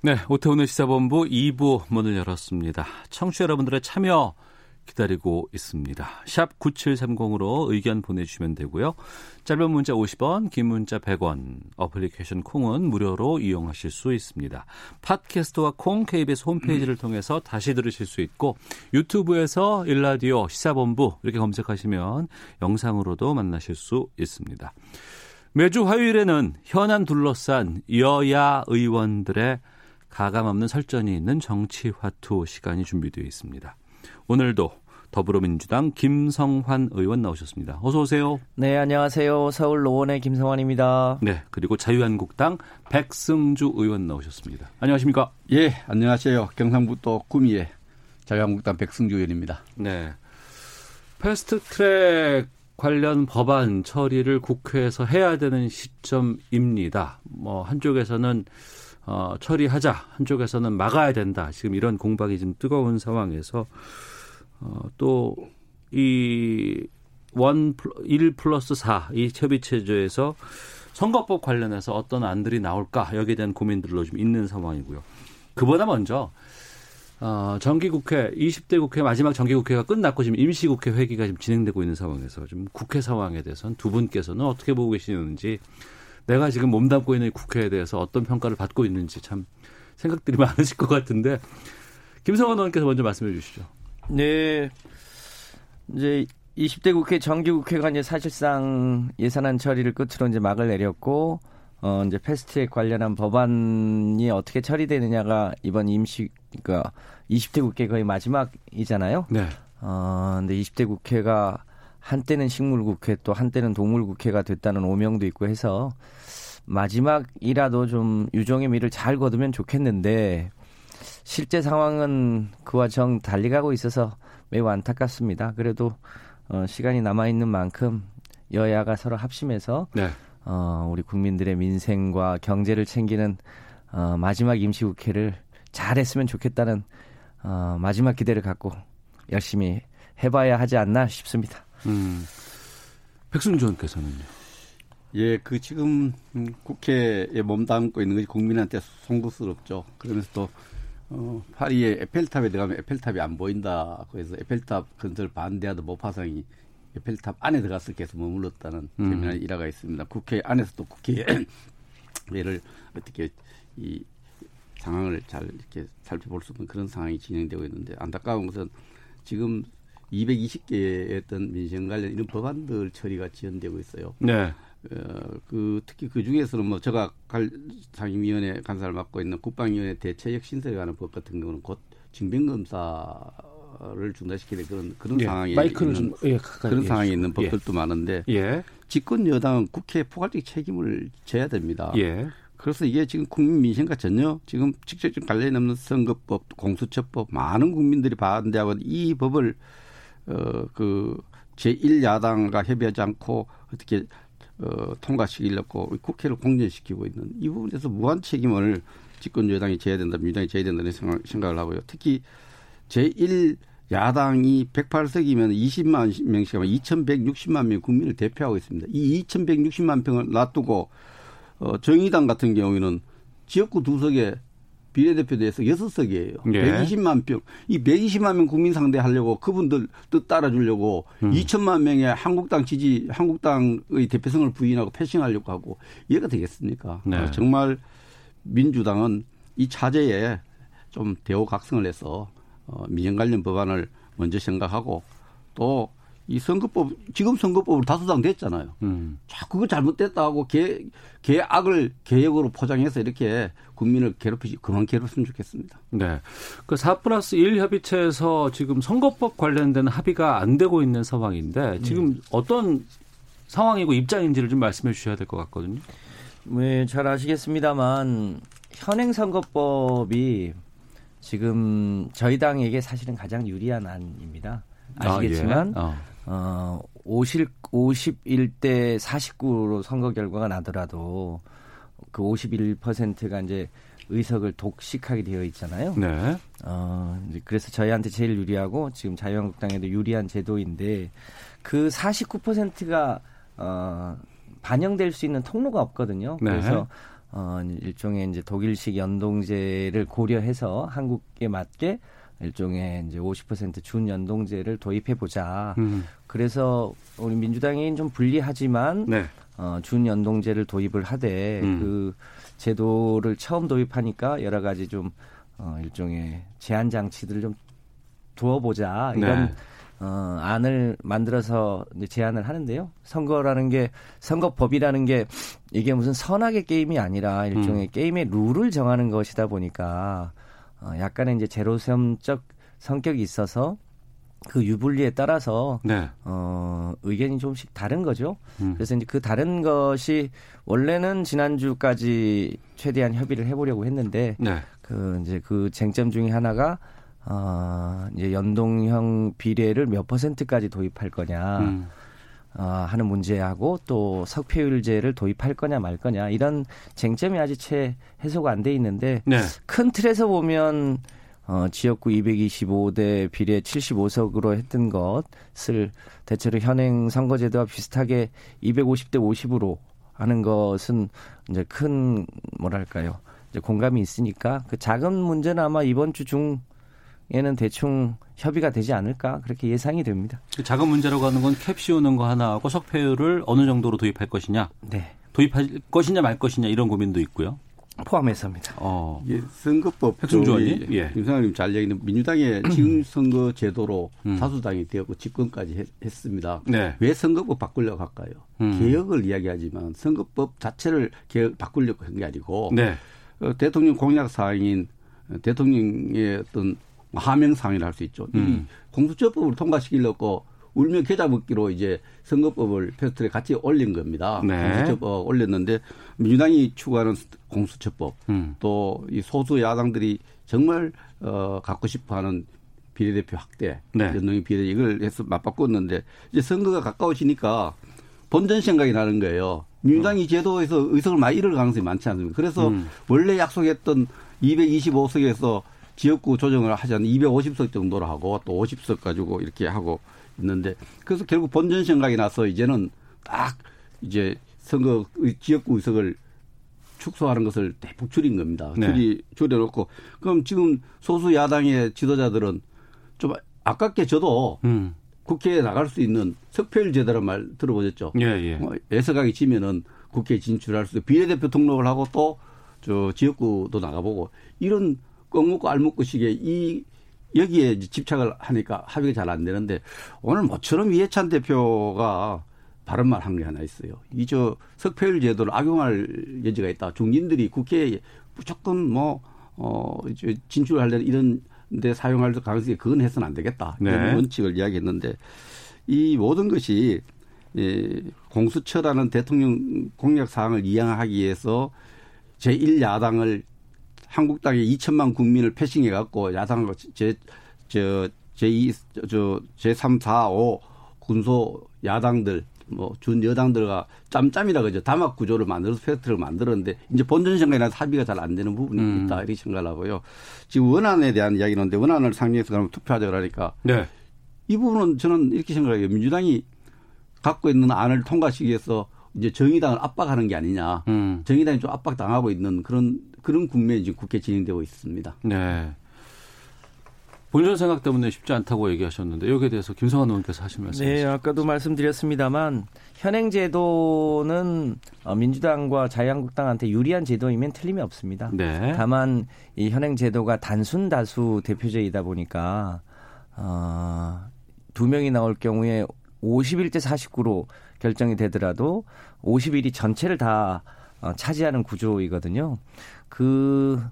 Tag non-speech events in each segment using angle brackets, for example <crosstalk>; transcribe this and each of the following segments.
네, 오태훈의 시사본부 2부 문을 열었습니다. 청취자 여러분들의 참여 기다리고 있습니다. 샵 9730으로 의견 보내주시면 되고요. 짧은 문자 50원, 긴 문자 100원, 어플리케이션 콩은 무료로 이용하실 수 있습니다. 팟캐스트와 콩 KBS 홈페이지를 통해서 다시 들으실 수 있고 유튜브에서 일라디오 시사본부 이렇게 검색하시면 영상으로도 만나실 수 있습니다. 매주 화요일에는 현안 둘러싼 여야 의원들의 가감 없는 설전이 있는 정치화투 시간이 준비되어 있습니다. 오늘도 더불어민주당 김성환 의원 나오셨습니다. 어서 오세요. 네, 안녕하세요. 서울 노원의 김성환입니다. 네, 그리고 자유한국당 백승주 의원 나오셨습니다. 안녕하십니까? 예, 안녕하세요. 경상북도 구미의 자유한국당 백승주 의원입니다. 네. 패스트트랙 관련 법안 처리를 국회에서 해야 되는 시점입니다. 뭐 한쪽에서는 어, 처리하자, 한쪽에서는 막아야 된다. 지금 이런 공방이 좀 뜨거운 상황에서 어, 또이 원, 1 플러스 4, 이 협의 체제에서 선거법 관련해서 어떤 안들이 나올까 여기에 대한 고민들로 좀 있는 상황이고요. 그보다 먼저 어, 정기국회 20대 국회 마지막 정기국회가 끝났고 지금 임시국회 회기가 지금 진행되고 있는 상황에서 좀 국회 상황에 대해서는 두 분께서는 어떻게 보고 계시는지 내가 지금 몸담고 있는 국회에 대해서 어떤 평가를 받고 있는지 참 생각들이 <laughs> 많으실 것 같은데 김성원 의원께서 먼저 말씀해 주시죠. 네. 이제 20대 국회 정기국회가 이제 사실상 예산안 처리를 끝으로 이제 막을 내렸고 어 이제 패스트트랙 관련한 법안이 어떻게 처리되느냐가 이번 임시 그러니까 20대 국회 거의 마지막이잖아요. 네. 어 근데 20대 국회가 한때는 식물국회 또 한때는 동물국회가 됐다는 오명도 있고 해서 마지막이라도 좀 유종의 미를 잘 거두면 좋겠는데 실제 상황은 그와 정 달리 가고 있어서 매우 안타깝습니다. 그래도 어, 시간이 남아 있는 만큼 여야가 서로 합심해서 네. 어, 우리 국민들의 민생과 경제를 챙기는 어, 마지막 임시국회를 잘했으면 좋겠다는 어, 마지막 기대를 갖고 열심히 해봐야 하지 않나 싶습니다. 음. 백승주 의원께서는요. 예, 그 지금 국회에 몸담고 있는 것이 국민한테 송구스럽죠. 그러면서 또 어, 파리의 에펠탑에 들어가면 에펠탑이 안 보인다. 그래서 에펠탑 건설 반대하던 모파상이 에펠탑 안에 들어가서 계속 머물렀다는 음. 재미난 일화가 있습니다. 국회 안에서 또 국회를 <coughs> 어떻게 이 상황을 잘 이렇게 살펴볼 수 없는 그런 상황이 진행되고 있는데 안타까운 것은 지금 220개의 어떤 민생 관련 이런 법안들 처리가 지연되고 있어요. 네. 어, 그 특히 그 중에서는 뭐 제가 갈 상임위원회 간사를 맡고 있는 국방위원회 대체역 신설에 관한 법 같은 경우는 곧 징병검사를 중단시키는 그런 그런 예, 상황이 마이크를 있는 좀 예, 그런 해 상황이. 있는 법들도 많은데 예. 집권 여당은 국회에 포괄적 책임을 져야 됩니다. 예. 그래서 이게 지금 국민 민생과 전혀 지금 직접적 관련이 없는 선거법, 공수처법 많은 국민들이 반대하고 이 법을 어그 제1야당과 협의하지 않고 어떻게 어 통과시키려고 국회를 공전시키고 있는 이 부분에서 무한 책임을 집권 여당이 져야 된다, 민주당이 져야 된다는 생각, 생각을 하고요. 특히 제1 야당이 108석이면 20만 명씩 하면 2,160만 명 국민을 대표하고 있습니다. 이 2,160만 평을 놔두고 어, 정의당 같은 경우에는 지역구 두 석에 비례대표 대에서 여섯 석이에요. 예. 120만 평. 이 120만 명 국민 상대하려고 그분들 뜻 따라주려고 음. 2천만 명의 한국당 지지, 한국당의 대표성을 부인하고 패싱하려고 하고 이해가 되겠습니까? 네. 어, 정말 민주당은 이 차제에 좀 대호각성을 해서 어, 민영 관련 법안을 먼저 생각하고 또 이 선거법 지금 선거법으로 다수당 됐잖아요. 음. 자꾸 그거 잘못됐다 하고 개, 개악을 개혁으로 포장해서 이렇게 국민을 괴롭히지 그만 괴롭혔으면 좋겠습니다. 네. 그4 플러스 1 협의체에서 지금 선거법 관련된 합의가 안 되고 있는 상황인데 지금 어떤 상황이고 입장인지를 좀 말씀해 주셔야 될 것 같거든요. 네, 잘 아시겠습니다만 현행 선거법이 지금 저희 당에게 사실은 가장 유리한 안입니다. 아시겠지만 아, 예. 어. 어, 50, 51대 49로 선거 결과가 나더라도 그 51%가 이제 의석을 독식하게 되어 있잖아요. 네. 어, 그래서 저희한테 제일 유리하고 지금 자유한국당에도 유리한 제도인데 그 49%가 어, 반영될 수 있는 통로가 없거든요. 네. 그래서 어, 일종의 이제 독일식 연동제를 고려해서 한국에 맞게 일종의 이제 50% 준연동제를 도입해 보자. 음. 그래서 우리 민주당이 좀 불리하지만 네. 어, 준연동제를 도입을 하되 음. 그 제도를 처음 도입하니까 여러 가지 좀 어, 일종의 제한 장치들을 좀 두어보자 이런 네. 어, 안을 만들어서 이제 제안을 하는데요. 선거라는 게 선거법이라는 게 이게 무슨 선악의 게임이 아니라 일종의 음. 게임의 룰을 정하는 것이다 보니까 어, 약간의 이제 제로섬적 성격이 있어서 그 유불리에 따라서 네. 어, 의견이 조금씩 다른 거죠. 음. 그래서 이제 그 다른 것이 원래는 지난주까지 최대한 협의를 해보려고 했는데 네. 그 이제 그 쟁점 중에 하나가 어, 이제 연동형 비례를 몇 퍼센트까지 도입할 거냐 음. 어, 하는 문제하고 또 석패율제를 도입할 거냐 말 거냐 이런 쟁점이 아직 채 해소가 안 돼 있는데 네. 큰 틀에서 보면 어, 지역구 225대 비례 75석으로 했던 것을 대체로 현행 선거제도와 비슷하게 250대 50으로 하는 것은 이제 큰 뭐랄까요 이제 공감이 있으니까 그 작은 문제는 아마 이번 주 중 에는 대충 협의가 되지 않을까 그렇게 예상이 됩니다. 그 작은 문제라고 하는 건 캡 씌우는 거 하나하고 석패율을 어느 정도로 도입할 것이냐, 네 도입할 것이냐 말 것이냐 이런 고민도 있고요. 포함해서입니다. 어. 예, 선거법 쪽이 의원님? 예. 김상현님 잘 얘기는 민주당의 <clears throat> 지금 선거 제도로 음. 다수당이 되었고 집권까지 했, 습니다 네. 왜 선거법 바꾸려고 할까요? 음. 개혁을 이야기하지만 선거법 자체를 개혁 바꾸려고 한 게 아니고 네. 어, 대통령 공약 사항인 어, 대통령의 어떤 하명 사항이라 할수 있죠. 이 음. 공수처법을 통과시키려고 울며 겨자 먹기로 이제 선거법을 패스트에 같이 올린 겁니다. 네. 공수처법 올렸는데 민주당이 추구하는 공수처법 음. 또이 소수 야당들이 정말 어 갖고 싶어하는 비례대표 확대, 네. 연동형 비례 이걸 해서 맞바꿨는데 이제 선거가 가까워지니까 본전 생각이 나는 거예요. 민주당이 제도에서 의석을 많이 잃을 가능성이 많지 않습니까? 그래서 음. 원래 약속했던 225석에서 지역구 조정을 하지 않는 250석 정도로 하고 또 50석 가지고 이렇게 하고 있는데 그래서 결국 본전 생각이 나서 이제는 딱 이제 선거 의- 지역구 의석을 축소하는 것을 대폭 줄인 겁니다. 네. 줄이 줄여놓고 그럼 지금 소수 야당의 지도자들은 좀 아깝게 저도 음. 국회에 나갈 수 있는 석패율 제도란 말 들어보셨죠? 예, 예. 뭐 애석하게 지면은 국회에 진출할 수 비례대표 등록을 하고 또 저 지역구도 나가보고 이런 껌먹고 알먹고식의 이 여기에 집착을 하니까 합의가 잘 안 되는데 오늘 모처럼 이해찬 대표가 바른 말 한 게 하나 있어요. 이 저 석패율 제도를 악용할 여지가 있다. 중진들이 국회에 무조건 뭐, 어, 이제 진출하려는 이런 데 사용할 가능성이 그건 해서는 안 되겠다. 이런 네. 원칙을 이야기했는데 이 모든 것이 예, 공수처라는 대통령 공약 사항을 이행하기 위해서 제1야당을 한국당의 2천만 국민을 패싱해 갖고 야당하고 제, 저, 제2, 저, 제3, 4, 5 군소 야당들 뭐 준 여당들과 짬짬이라 그죠 담합 구조를 만들어서 패스트를 만들었는데 이제 본전 생각이 나서 합의가 잘 안 되는 부분이 음. 있다 이렇게 생각을 하고요. 지금 원안에 대한 이야기는 데 원안을 상정해서 그러면 투표하자 그러니까 네. 이 부분은 저는 이렇게 생각해요. 민주당이 갖고 있는 안을 통과시키기 위해서 이제 정의당을 압박하는 게 아니냐. 음. 정의당이 좀 압박당하고 있는 그런 그런 국면이 지금 국회 진행되고 있습니다. 네. 본전 생각 때문에 쉽지 않다고 얘기하셨는데 여기에 대해서 김성환 의원께서 하신 말씀 네? 아까도 말씀드렸습니다만 현행 제도는 어, 민주당과 자유한국당한테 유리한 제도이면 틀림이 없습니다. 네. 다만 이 현행 제도가 단순 다수 대표제이다 보니까 어, 두 명이 나올 경우에 51대 49로 결정이 되더라도 51이 전체를 다 어, 차지하는 구조이거든요. 그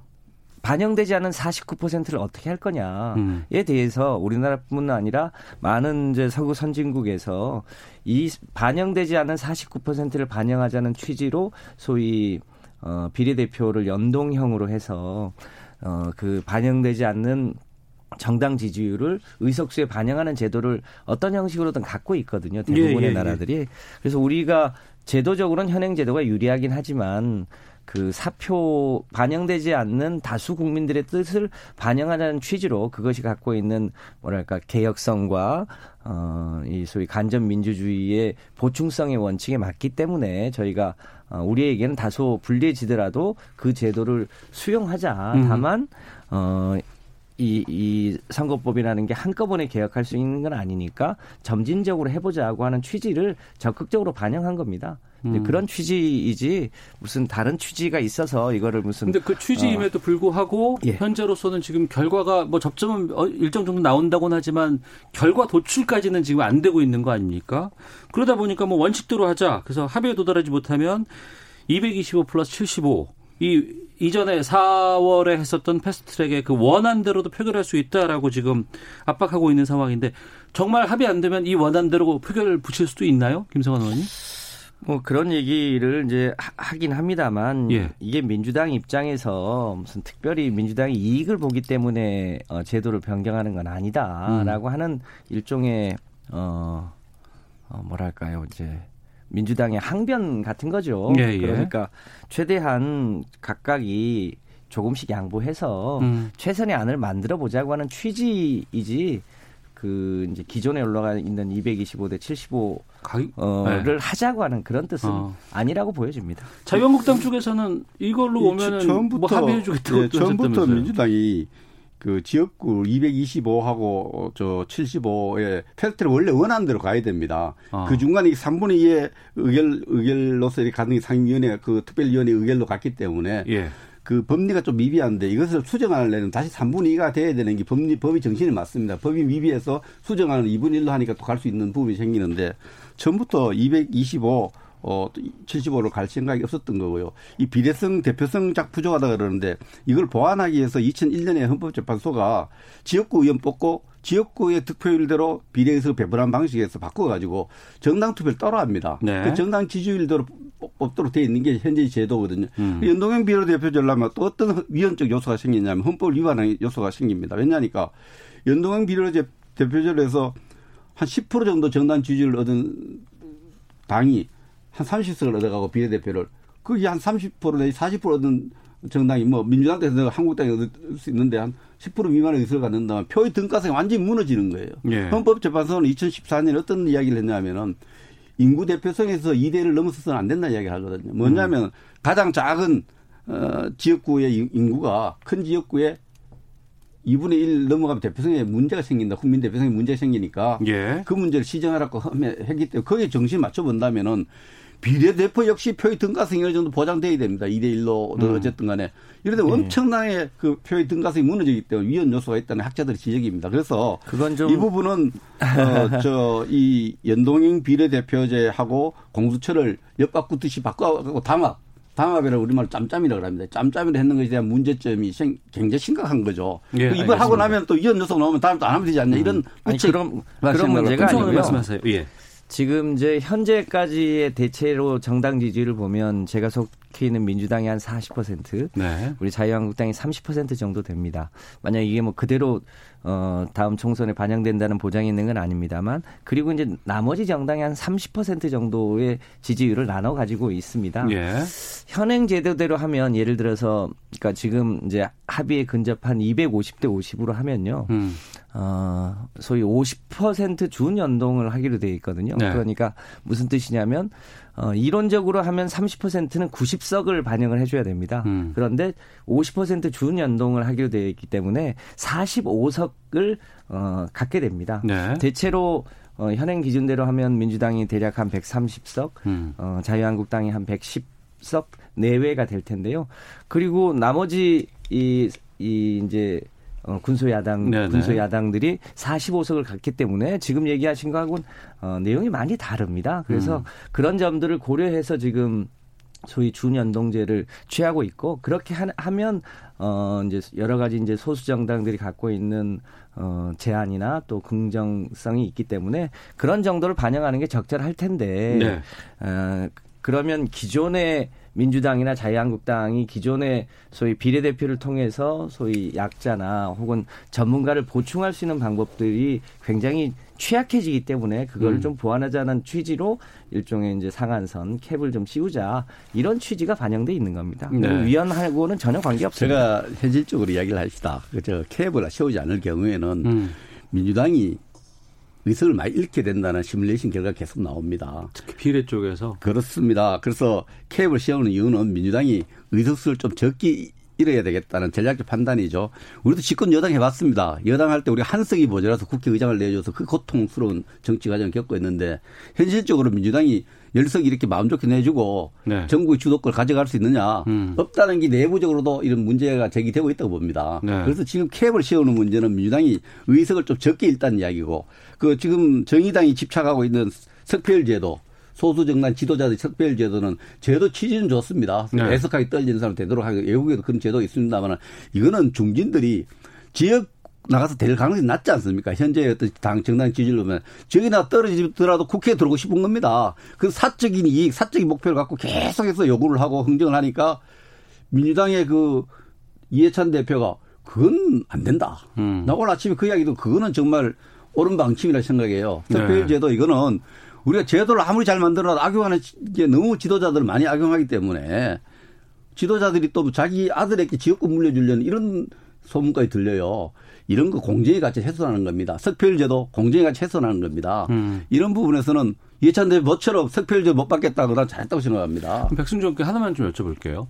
반영되지 않은 49%를 어떻게 할 거냐에 음. 대해서 우리나라뿐만 아니라 많은 이제 서구 선진국에서 이 반영되지 않은 49%를 반영하자는 취지로 소위 어, 비례대표를 연동형으로 해서 어, 그 반영되지 않는 정당 지지율을 의석수에 반영하는 제도를 어떤 형식으로든 갖고 있거든요. 대부분의 예, 예, 나라들이. 그래서 우리가 제도적으로는 현행 제도가 유리하긴 하지만 그 사표 반영되지 않는 다수 국민들의 뜻을 반영하자는 취지로 그것이 갖고 있는 뭐랄까 개혁성과 어이 소위 간접 민주주의의 보충성의 원칙에 맞기 때문에 저희가 어 우리에게는 다소 불리해지더라도 그 제도를 수용하자. 음. 다만 어 이, 이 선거법이라는 게 한꺼번에 개혁할 수 있는 건 아니니까 점진적으로 해보자고 하는 취지를 적극적으로 반영한 겁니다. 음. 그런 취지이지 무슨 다른 취지가 있어서 이거를 무슨 근데 그 취지임에도 불구하고 예. 현재로서는 지금 결과가 뭐 접점은 어, 일정 정도 나온다고는 하지만 결과 도출까지는 지금 안 되고 있는 거 아닙니까? 그러다 보니까 뭐 원칙대로 하자. 그래서 합의에 도달하지 못하면 225 플러스 75. 이 이전에 4월에 했었던 패스트트랙의 그 원안대로도 표결할 수 있다라고 지금 압박하고 있는 상황인데 정말 합의 안 되면 이 원안대로 표결을 붙일 수도 있나요, 김성환 의원님? 뭐 그런 얘기를 이제 하- 하긴 합니다만 예. 이게 민주당 입장에서 무슨 특별히 민주당이 이익을 보기 때문에 어, 제도를 변경하는 건 아니다라고 하는 일종의 어, 어 뭐랄까요 이제 민주당의 항변 같은 거죠. 예, 예. 그러니까 최대한 각각이 조금씩 양보해서 음. 최선의 안을 만들어 보자고 하는 취지이지 그 이제 기존에 올라가 있는 225대 75 가기- 어를 하자고 하는 그런 뜻은 네. 어. 아니라고 보여집니다. 자유한국당 쪽에서는 이걸로 이 오면은 처음부터 뭐 합의해 주겠다고 예, 처음부터 하셨다면서요. 민주당이 그 지역구 225하고 저 75의 펠트를 원래 원안대로 가야 됩니다. 아. 그 중간에 3분의 2의 의결 의결로서 게 상임위원회 그 특별위원회 의결로 갔기 때문에 예. 그 법리가 좀 미비한데 이것을 수정하려면 다시 3분의 2가 돼야 되는 게 법리, 법의 정신이 맞습니다. 법이 미비해서 수정하는 2분의 1로 하니까 또 갈 수 있는 부분이 생기는데 처음부터 225, 어, 75로 갈 생각이 없었던 거고요. 이 비례성, 대표성 작 부족하다 그러는데 이걸 보완하기 위해서 2001년에 헌법재판소가 지역구 의원 뽑고 지역구의 득표율대로 비례의석을 배분한 방식에서 바꿔가지고 정당 투표를 따라합니다. 네. 그 정당 지지율대로 뽑- 뽑도록 돼 있는 게 현재 제도거든요. 음. 연동형 비례대표제라면 또 어떤 위헌적 요소가 생기냐면 헌법을 위반하는 요소가 생깁니다. 왜냐하니까 연동형 비례대표제로해서 한 10% 정도 정당 지지율을 얻은 당이 한 30석을 얻어가고 비례대표를 거기 한30% 내지 40% 얻은 정당이 뭐 민주당에서 한국당이 얻을 수 있는데 한 10% 미만의 의석을 갖는다면 표의 등가성이 완전히 무너지는 거예요. 예. 헌법재판소는 2014년에 어떤 이야기를 했냐면은 인구 대표성에서 2대를 넘어서서는 안 된다는 이야기를 하거든요. 뭐냐면 음. 가장 작은 어, 지역구의 인- 인구가 큰 지역구에 2분의 1 넘어가면 대표성에 문제가 생긴다. 국민 대표성에 문제가 생기니까 예. 그 문제를 시정하라고 했기 때문에 거기에 정신 맞춰 본다면은 비례대표 역시 표의 등가성이 어느 정도 보장돼야 됩니다. 2대 1로든 음. 어쨌든 간에. 이런데 엄청나게 그 표의 등가성이 무너지기 때문에 위헌 요소가 있다는 학자들의 지적입니다. 그래서 그건 좀 이 부분은 어, <laughs> 저 이 연동형 비례대표제하고 공수처를 엿바꾸듯이 바꿔가고 담합 담합이라고 우리말 짬짬이라고 합니다. 짬짬이를 했는 것에 대한 문제점이 생- 굉장히 심각한 거죠. 예, 그 이걸 하고 알겠습니다. 나면 또 위헌 요소가 나오면 다음 또 안 하면 되지 않냐 이런 아니, 우측 그럼- 그런 문제가 하고 아니고요. 말씀하세요. 예. 지금 이제 현재까지의 대체로 정당 지지를 보면 제가 속 해 있는 민주당이 한 40%, 네. 우리 자유한국당이 30% 정도 됩니다. 만약 이게 뭐 그대로 어 다음 총선에 반영된다는 보장이 있는 건 아닙니다만 그리고 이제 나머지 정당이 한 30% 정도의 지지율을 나눠 가지고 있습니다. 예. 현행 제도대로 하면 예를 들어서 그러니까 지금 이제 합의에 근접한 250대 50으로 하면요. 음. 어, 소위 50% 준연동을 하기로 돼 있거든요. 네. 그러니까 무슨 뜻이냐면 어, 이론적으로 하면 30%는 90석을 반영을 해줘야 됩니다. 음. 그런데 50% 준연동을 하기로 되어 있기 때문에 45석을 어, 갖게 됩니다. 네. 대체로 어, 현행 기준대로 하면 민주당이 대략 한 130석, 음. 어, 자유한국당이 한 110석 내외가 될 텐데요. 그리고 나머지 이, 이 이제 어, 군소 야당, 네네. 군소 야당들이 45석을 갖기 때문에 지금 얘기하신 거하고는 어, 내용이 많이 다릅니다. 그래서 음. 그런 점들을 고려해서 지금 소위 준연동제를 취하고 있고 그렇게 하, 하면 어 이제 여러 가지 이제 소수 정당들이 갖고 있는 어 제안이나 또 긍정성이 있기 때문에 그런 정도를 반영하는 게 적절할 텐데 네. 어 그러면 기존의 민주당이나 자유한국당이 기존의 소위 비례대표를 통해서 소위 약자나 혹은 전문가를 보충할 수 있는 방법들이 굉장히 취약해지기 때문에 그걸 음. 좀 보완하자는 취지로 일종의 이제 상한선 캡을 좀 씌우자 이런 취지가 반영돼 있는 겁니다. 네. 위원하고는 전혀 관계 없습니다. 제가 현실적으로 이야기를 합시다. 그저 캡을 세우지 않을 경우에는 음. 민주당이 의석을 많이 잃게 된다는 시뮬레이션 결과가 계속 나옵니다. 특히 비례 쪽에서 그렇습니다. 그래서 캡을 세우는 이유는 민주당이 의석수를 좀 적게 잃어야 되겠다는 전략적 판단이죠. 우리도 집권 여당 해봤습니다. 여당 할 때 우리가 한석이 모자라서 국회의장을 내줘서 그 고통스러운 정치 과정을 겪고 있는데 현실적으로 민주당이 열석 이렇게 마음 좋게 내주고 네. 전국의 주도권을 가져갈 수 있느냐 음. 없다는 게 내부적으로도 이런 문제가 제기되고 있다고 봅니다. 네. 그래서 지금 캡을 세우는 문제는 민주당이 의석을 좀 적게 일단 이야기고 그 지금 정의당이 집착하고 있는 석패율제도 소수 정당 지도자들의 석패율제도는 제도 취지는 좋습니다. 네. 애석하게 떨리는 사람 되도록 하고 외국에도 그런 제도가 있습니다만 이거는 중진들이 지역 나가서 될 가능성이 낮지 않습니까? 현재 어떤 당 정당 지지를 보면 지역이 나 떨어지더라도 국회에 들어오고 싶은 겁니다. 그 사적인 이익, 사적인 목표를 갖고 계속해서 요구를 하고 흥정을 하니까 민주당의 그 이해찬 대표가 그건 안 된다. 음. 나 오늘 아침에 그 이야기도 그거는 정말 옳은 방침이라 생각해요. 네. 특별제도 이거는 우리가 제도를 아무리 잘 만들어도 악용하는 게 너무 지도자들을 많이 악용하기 때문에 지도자들이 또 자기 아들에게 지역구 물려주려는 이런 소문까지 들려요. 이런 거 공정의 가치 훼손하는 겁니다. 석패율제도 공정의 가치 훼손하는 겁니다. 음. 이런 부분에서는 이해찬 대표 뭐처럼 석패율제 못 받겠다고 난 잘했다고 생각합니다. 그럼 백승준 의원께 하나만 좀 여쭤볼게요.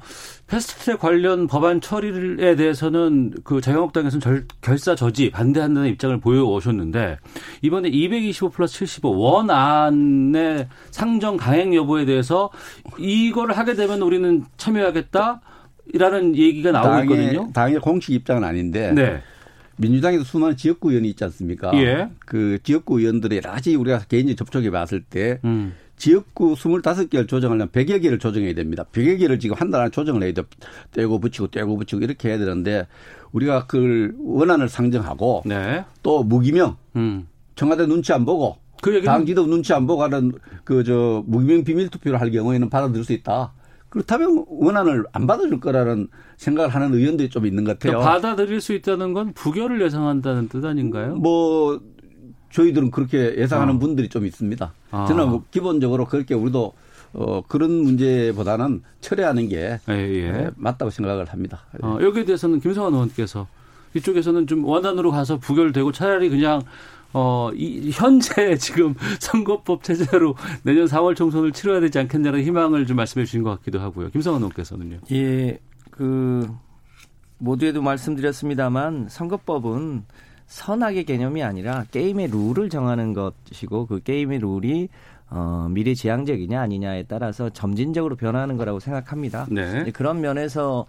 패스트트랙 관련 법안 처리에 대해서는 그 자유한국당에서는 절, 결사 저지 반대한다는 입장을 보여오셨는데 이번에 225 플러스 75 원안의 상정 강행 여부에 대해서 이거를 하게 되면 우리는 참여하겠다 라는 얘기가 나오고 당의, 있거든요. 당의 공식 입장은 아닌데 네. 민주당에도 수많은 지역구 의원이 있지 않습니까? 예. 그 지역구 의원들이 여러 가지 우리가 개인적 접촉해 봤을 때 음. 지역구 25개를 조정하려면 100여 개를 조정해야 됩니다. 100여 개를 지금 한 달 안에 조정을 해야 돼. 떼고 붙이고 떼고 붙이고 이렇게 해야 되는데 우리가 그걸 원안을 상정하고 네. 또 무기명 음. 청와대 눈치 안 보고 그 얘기는 당 지도 눈치 안 보고 하는 그 저 무기명 비밀 투표를 할 경우에는 받아들일 수 있다. 그렇다면 원안을 안 받아줄 거라는 생각을 하는 의원들이 좀 있는 것 같아요. 그러니까 받아들일 수 있다는 건 부결을 예상한다는 뜻 아닌가요? 뭐 저희들은 그렇게 예상하는 어. 분들이 좀 있습니다. 아. 저는 뭐 기본적으로 그렇게 우리도 어 그런 문제보다는 철회하는 게 예, 예. 네, 맞다고 생각을 합니다. 어, 여기에 대해서는 김성환 의원께서 이쪽에서는 좀 원안으로 가서 부결되고 차라리 그냥 어, 이, 현재 <laughs> 지금 선거법 체제로 내년 4월 총선을 치러야 되지 않겠냐는 희망을 좀 말씀해 주신 것 같기도 하고요. 김성환 의원께서는요. 예, 그 모두에도 말씀드렸습니다만 선거법은 선악의 개념이 아니라 게임의 룰을 정하는 것이고 그 게임의 룰이 어, 미래 지향적이냐 아니냐에 따라서 점진적으로 변화하는 거라고 생각합니다. 네. 그런 면에서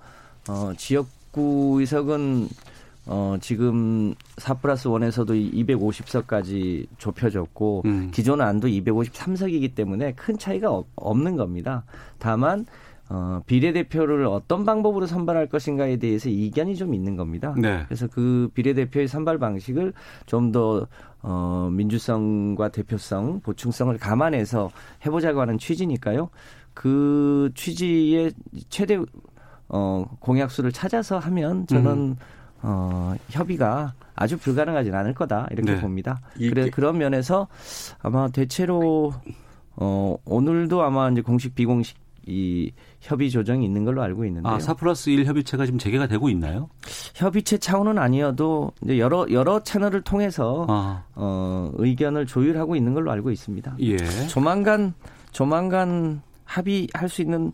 어, 지역구 의석은 어, 지금 4 플러스 1에서도 250석까지 좁혀졌고 음. 기존 안도 253석이기 때문에 큰 차이가 없- 없는 겁니다. 다만 어, 비례대표를 어떤 방법으로 선발할 것인가에 대해서 이견이 좀 있는 겁니다. 네. 그래서 그 비례대표의 선발 방식을 좀더 어, 민주성과 대표성, 보충성을 감안해서 해보자고 하는 취지니까요. 그 취지의 최대 어, 공약수를 찾아서 하면 저는 음. 어, 협의가 아주 불가능하진 않을 거다 이렇게 네. 봅니다. 그래 그런 면에서 아마 대체로 어, 오늘도 아마 이제 공식 비공식 이 협의 조정이 있는 걸로 알고 있는데요. 아, 4 플러스 1 협의체가 지금 재개가 되고 있나요? 협의체 차원은 아니어도 이제 여러 여러 채널을 통해서 아, 어, 의견을 조율하고 있는 걸로 알고 있습니다. 예. 조만간 조만간 합의할 수 있는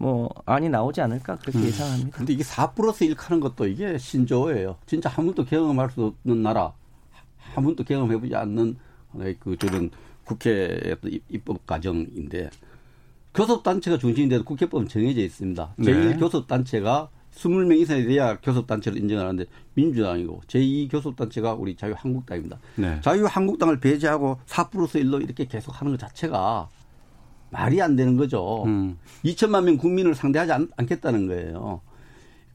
뭐 안이 나오지 않을까 그렇게 음. 예상합니다. 근데 이게 4 플러스 1 하는 것도 이게 신조어예요. 진짜 한 번도 경험할 수 없는 나라, 한 번도 경험해보지 않는 하나의 그 저런 입- 입법 과정인데 교섭단체가 중심인데도 국회법은 정해져 있습니다. 네. 제1교섭단체가 20명 이상이 돼야 교섭단체로 인정하는데 민주당이고 제2교섭단체가 우리 자유한국당입니다. 네. 자유한국당을 배제하고 4 플러스 1로 이렇게 계속 하는 것 자체가 말이 안 되는 거죠. 음. 2천만 명 국민을 상대하지 않, 않겠다는 거예요.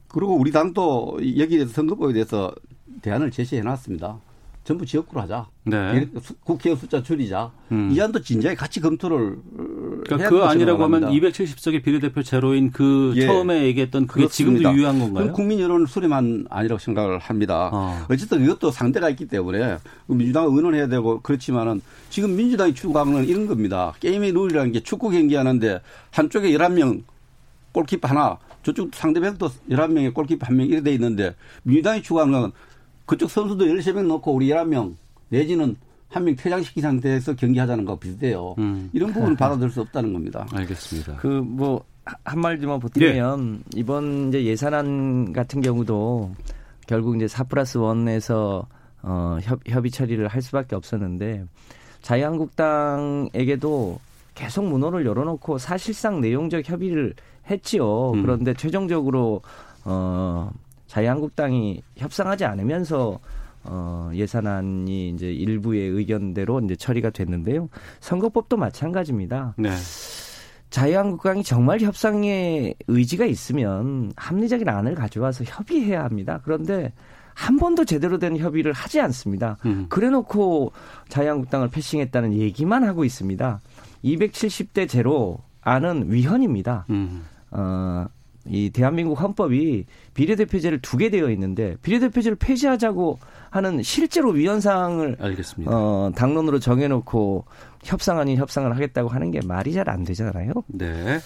그리고 우리 당도 여기에 대해서 선거법에 대해서 대안을 제시해 놨습니다. 전부 지역구로 하자. 네. 국회의원 숫자 줄이자. 음. 이 안도 진지하게 같이 검토를 그러니까 그 아니라고 하면 270석의 비례대표 제로인 그 예. 처음에 얘기했던 그게 그렇습니다. 지금도 유효한 건가요? 국민 여론 수리만 아니라고 생각을 합니다. 어. 어쨌든 이것도 상대가 있기 때문에 민주당 의논해야 되고 그렇지만은 지금 민주당이 추구하는 이런 겁니다. 게임의 룰이라는 게 축구 경기하는데 한쪽에 11명 골키퍼 하나 저쪽 상대방도 11명의 골키퍼 한 명 이렇게 돼 있는데 민주당이 추구하는 건 그쪽 선수도 13명 넣고 우리 11명 내지는 한명 퇴장시킨 상태에서 경기하자는 거 비슷해요. 음. 이런 부분을 받아들일 수 없다는 겁니다. 알겠습니다. 그 뭐 한 말지만 보태면 네. 이번 이제 예산안 같은 경우도 결국 이제 4 플러스 1에서 어, 협, 협의 처리를 할 수밖에 없었는데 자유한국당에게도 계속 문호를 열어놓고 사실상 내용적 협의를 했지요. 음. 그런데 최종적으로 어, 자유한국당이 협상하지 않으면서 어, 예산안이 이제 일부의 의견대로 이제 처리가 됐는데요. 선거법도 마찬가지입니다. 네. 자유한국당이 정말 협상에 의지가 있으면 합리적인 안을 가져와서 협의해야 합니다. 그런데 한 번도 제대로 된 협의를 하지 않습니다. 음. 그래 놓고 자유한국당을 패싱했다는 얘기만 하고 있습니다. 270대 제로 안은 위헌입니다. 음. 어, 이 대한민국 헌법이 비례대표제를 두게 되어 있는데 비례대표제를 폐지하자고 하는 실제로 위헌사항을 알겠습니다. 어, 당론으로 정해놓고 협상 아닌 협상을 하겠다고 하는 게 말이 잘 안 되잖아요. 네.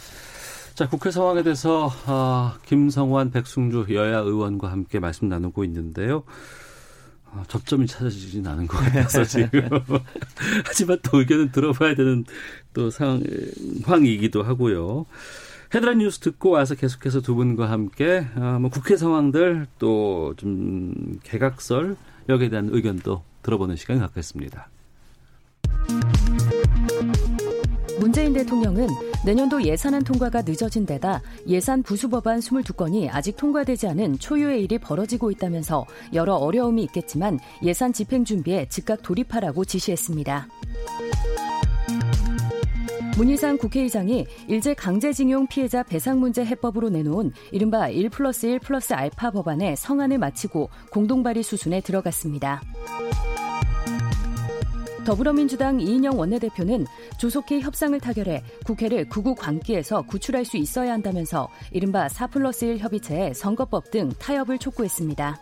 자, 국회 상황에 대해서 아, 김성환, 백승주 여야 의원과 함께 말씀 나누고 있는데요. 아, 접점이 찾아지진 않은 것 같아서 <laughs> 지금. <laughs> 하지만 또 의견은 들어봐야 되는 또 상황이기도 하고요. 헤드라인 뉴스 듣고 와서 계속해서 두 분과 함께 어, 뭐 국회 상황들 또 좀 개각설 여기에 대한 의견도 들어보는 시간을 갖겠습니다. 문재인 대통령은 내년도 예산안 통과가 늦어진 데다 예산 부수 법안 22건이 아직 통과되지 않은 초유의 일이 벌어지고 있다면서 여러 어려움이 있겠지만 예산 집행 준비에 즉각 돌입하라고 지시했습니다. 문희상 국회의장이 일제 강제징용 피해자 배상 문제 해법으로 내놓은 이른바 1 플러스 1 플러스 알파 법안의 성안을 마치고 공동발의 수순에 들어갔습니다. 더불어민주당 이인영 원내대표는 조속히 협상을 타결해 국회를 극우 광기에서 구출할 수 있어야 한다면서 이른바 4 플러스 1 협의체에 선거법 등 타협을 촉구했습니다.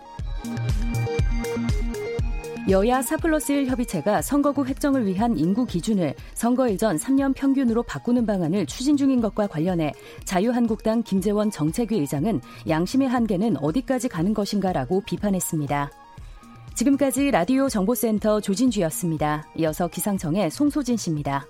여야 4 플러스 1 협의체가 선거구 획정을 위한 인구 기준을 선거 일 전 3년 평균으로 바꾸는 방안을 추진 중인 것과 관련해 자유한국당 김재원 정책위 의장은 양심의 한계는 어디까지 가는 것인가라고 비판했습니다. 지금까지 라디오 정보센터 조진주였습니다. 이어서 기상청의 송소진 씨입니다.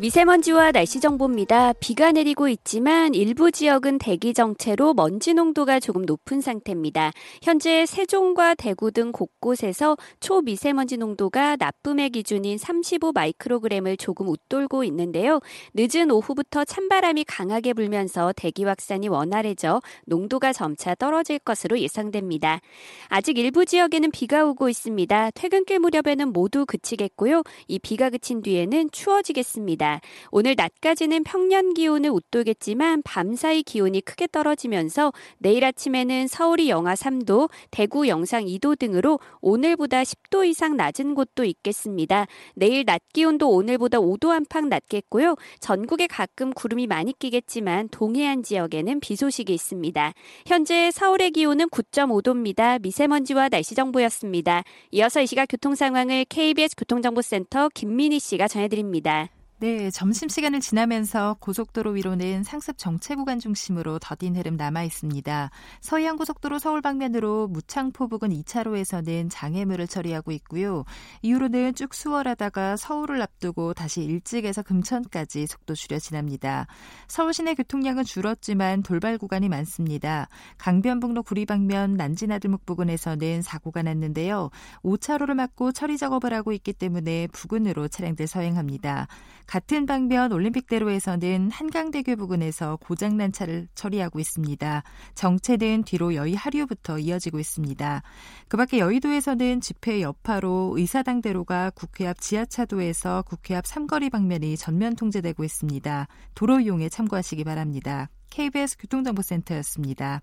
미세먼지와 날씨 정보입니다. 비가 내리고 있지만 일부 지역은 대기 정체로 먼지 농도가 조금 높은 상태입니다. 현재 세종과 대구 등 곳곳에서 초미세먼지 농도가 나쁨의 기준인 35 마이크로그램을 조금 웃돌고 있는데요. 늦은 오후부터 찬바람이 강하게 불면서 대기 확산이 원활해져 농도가 점차 떨어질 것으로 예상됩니다. 아직 일부 지역에는 비가 오고 있습니다. 퇴근길 무렵에는 모두 그치겠고요. 이 비가 그친 뒤에는 추워지겠습니다. 오늘 낮까지는 평년 기온을 웃돌겠지만 밤사이 기온이 크게 떨어지면서 내일 아침에는 서울이 영하 3도, 대구 영상 2도 등으로 오늘보다 10도 이상 낮은 곳도 있겠습니다. 내일 낮 기온도 오늘보다 5도 안팎 낮겠고요. 전국에 가끔 구름이 많이 끼겠지만 동해안 지역에는 비 소식이 있습니다. 현재 서울의 기온은 9.5도입니다. 미세먼지와 날씨 정보였습니다. 이어서 이 시각 교통 상황을 KBS 교통정보센터 김민희 씨가 전해드립니다. 네, 점심시간을 지나면서 고속도로 위로는 상습 정체 구간 중심으로 더딘 흐름 남아 있습니다. 서해안고속도로 서울 방면으로 무창포 부근 2차로에서는 장애물을 처리하고 있고요. 이후로는 쭉 수월하다가 서울을 앞두고 다시 일찍에서 금천까지 속도 줄여 지납니다. 서울 시내 교통량은 줄었지만 돌발 구간이 많습니다. 강변북로 구리 방면 난지나들목 부근에서는 사고가 났는데요. 5차로를 막고 처리 작업을 하고 있기 때문에 부근으로 차량들 서행합니다. 같은 방면 올림픽대로에서는 한강대교 부근에서 고장난 차를 처리하고 있습니다. 정체는 뒤로 여의 하류부터 이어지고 있습니다. 그 밖에 여의도에서는 집회 여파로 의사당대로가 국회 앞 지하차도에서 국회 앞 삼거리 방면이 전면 통제되고 있습니다. 도로 이용에 참고하시기 바랍니다. KBS 교통정보센터였습니다.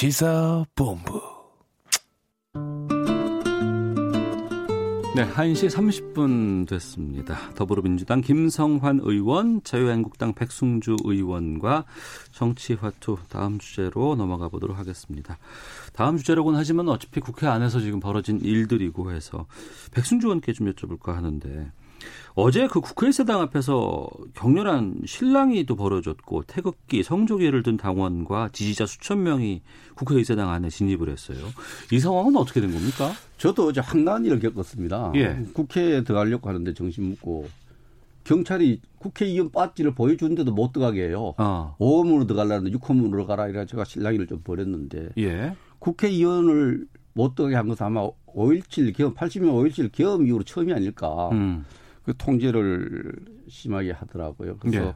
시사본부. 네, 1시 30분 됐습니다. 더불어민주당 김성환 의원, 자유한국당 백승주 의원과 정치화투 다음 주제로 넘어가 보도록 하겠습니다. 다음 주제라고는 하지만 어차피 국회 안에서 지금 벌어진 일들이고 해서 백승주 의원께 좀 여쭤볼까 하는데 어제 그 국회의사당 앞에서 격렬한 실랑이도 벌어졌고 태극기, 성조기를 든 당원과 지지자 수천 명이 국회의사당 안에 진입을 했어요. 이 상황은 어떻게 된 겁니까? 저도 어제 황당한 일을 겪었습니다. 예. 국회에 들어가려고 하는데 정신 묻고 경찰이 국회의원 빠지를 보여주는데도 못 들어가게 해요. 어. 5호문으로 들어가려는데 6호문으로 가라 이래 제가 실랑이를 좀 벌였는데 예. 국회의원을 못 들어가게 한 것은 아마 5.17 계엄 80년 5.17 계엄 이후로 처음이 아닐까. 음. 그 통제를 심하게 하더라고요. 그래서 네.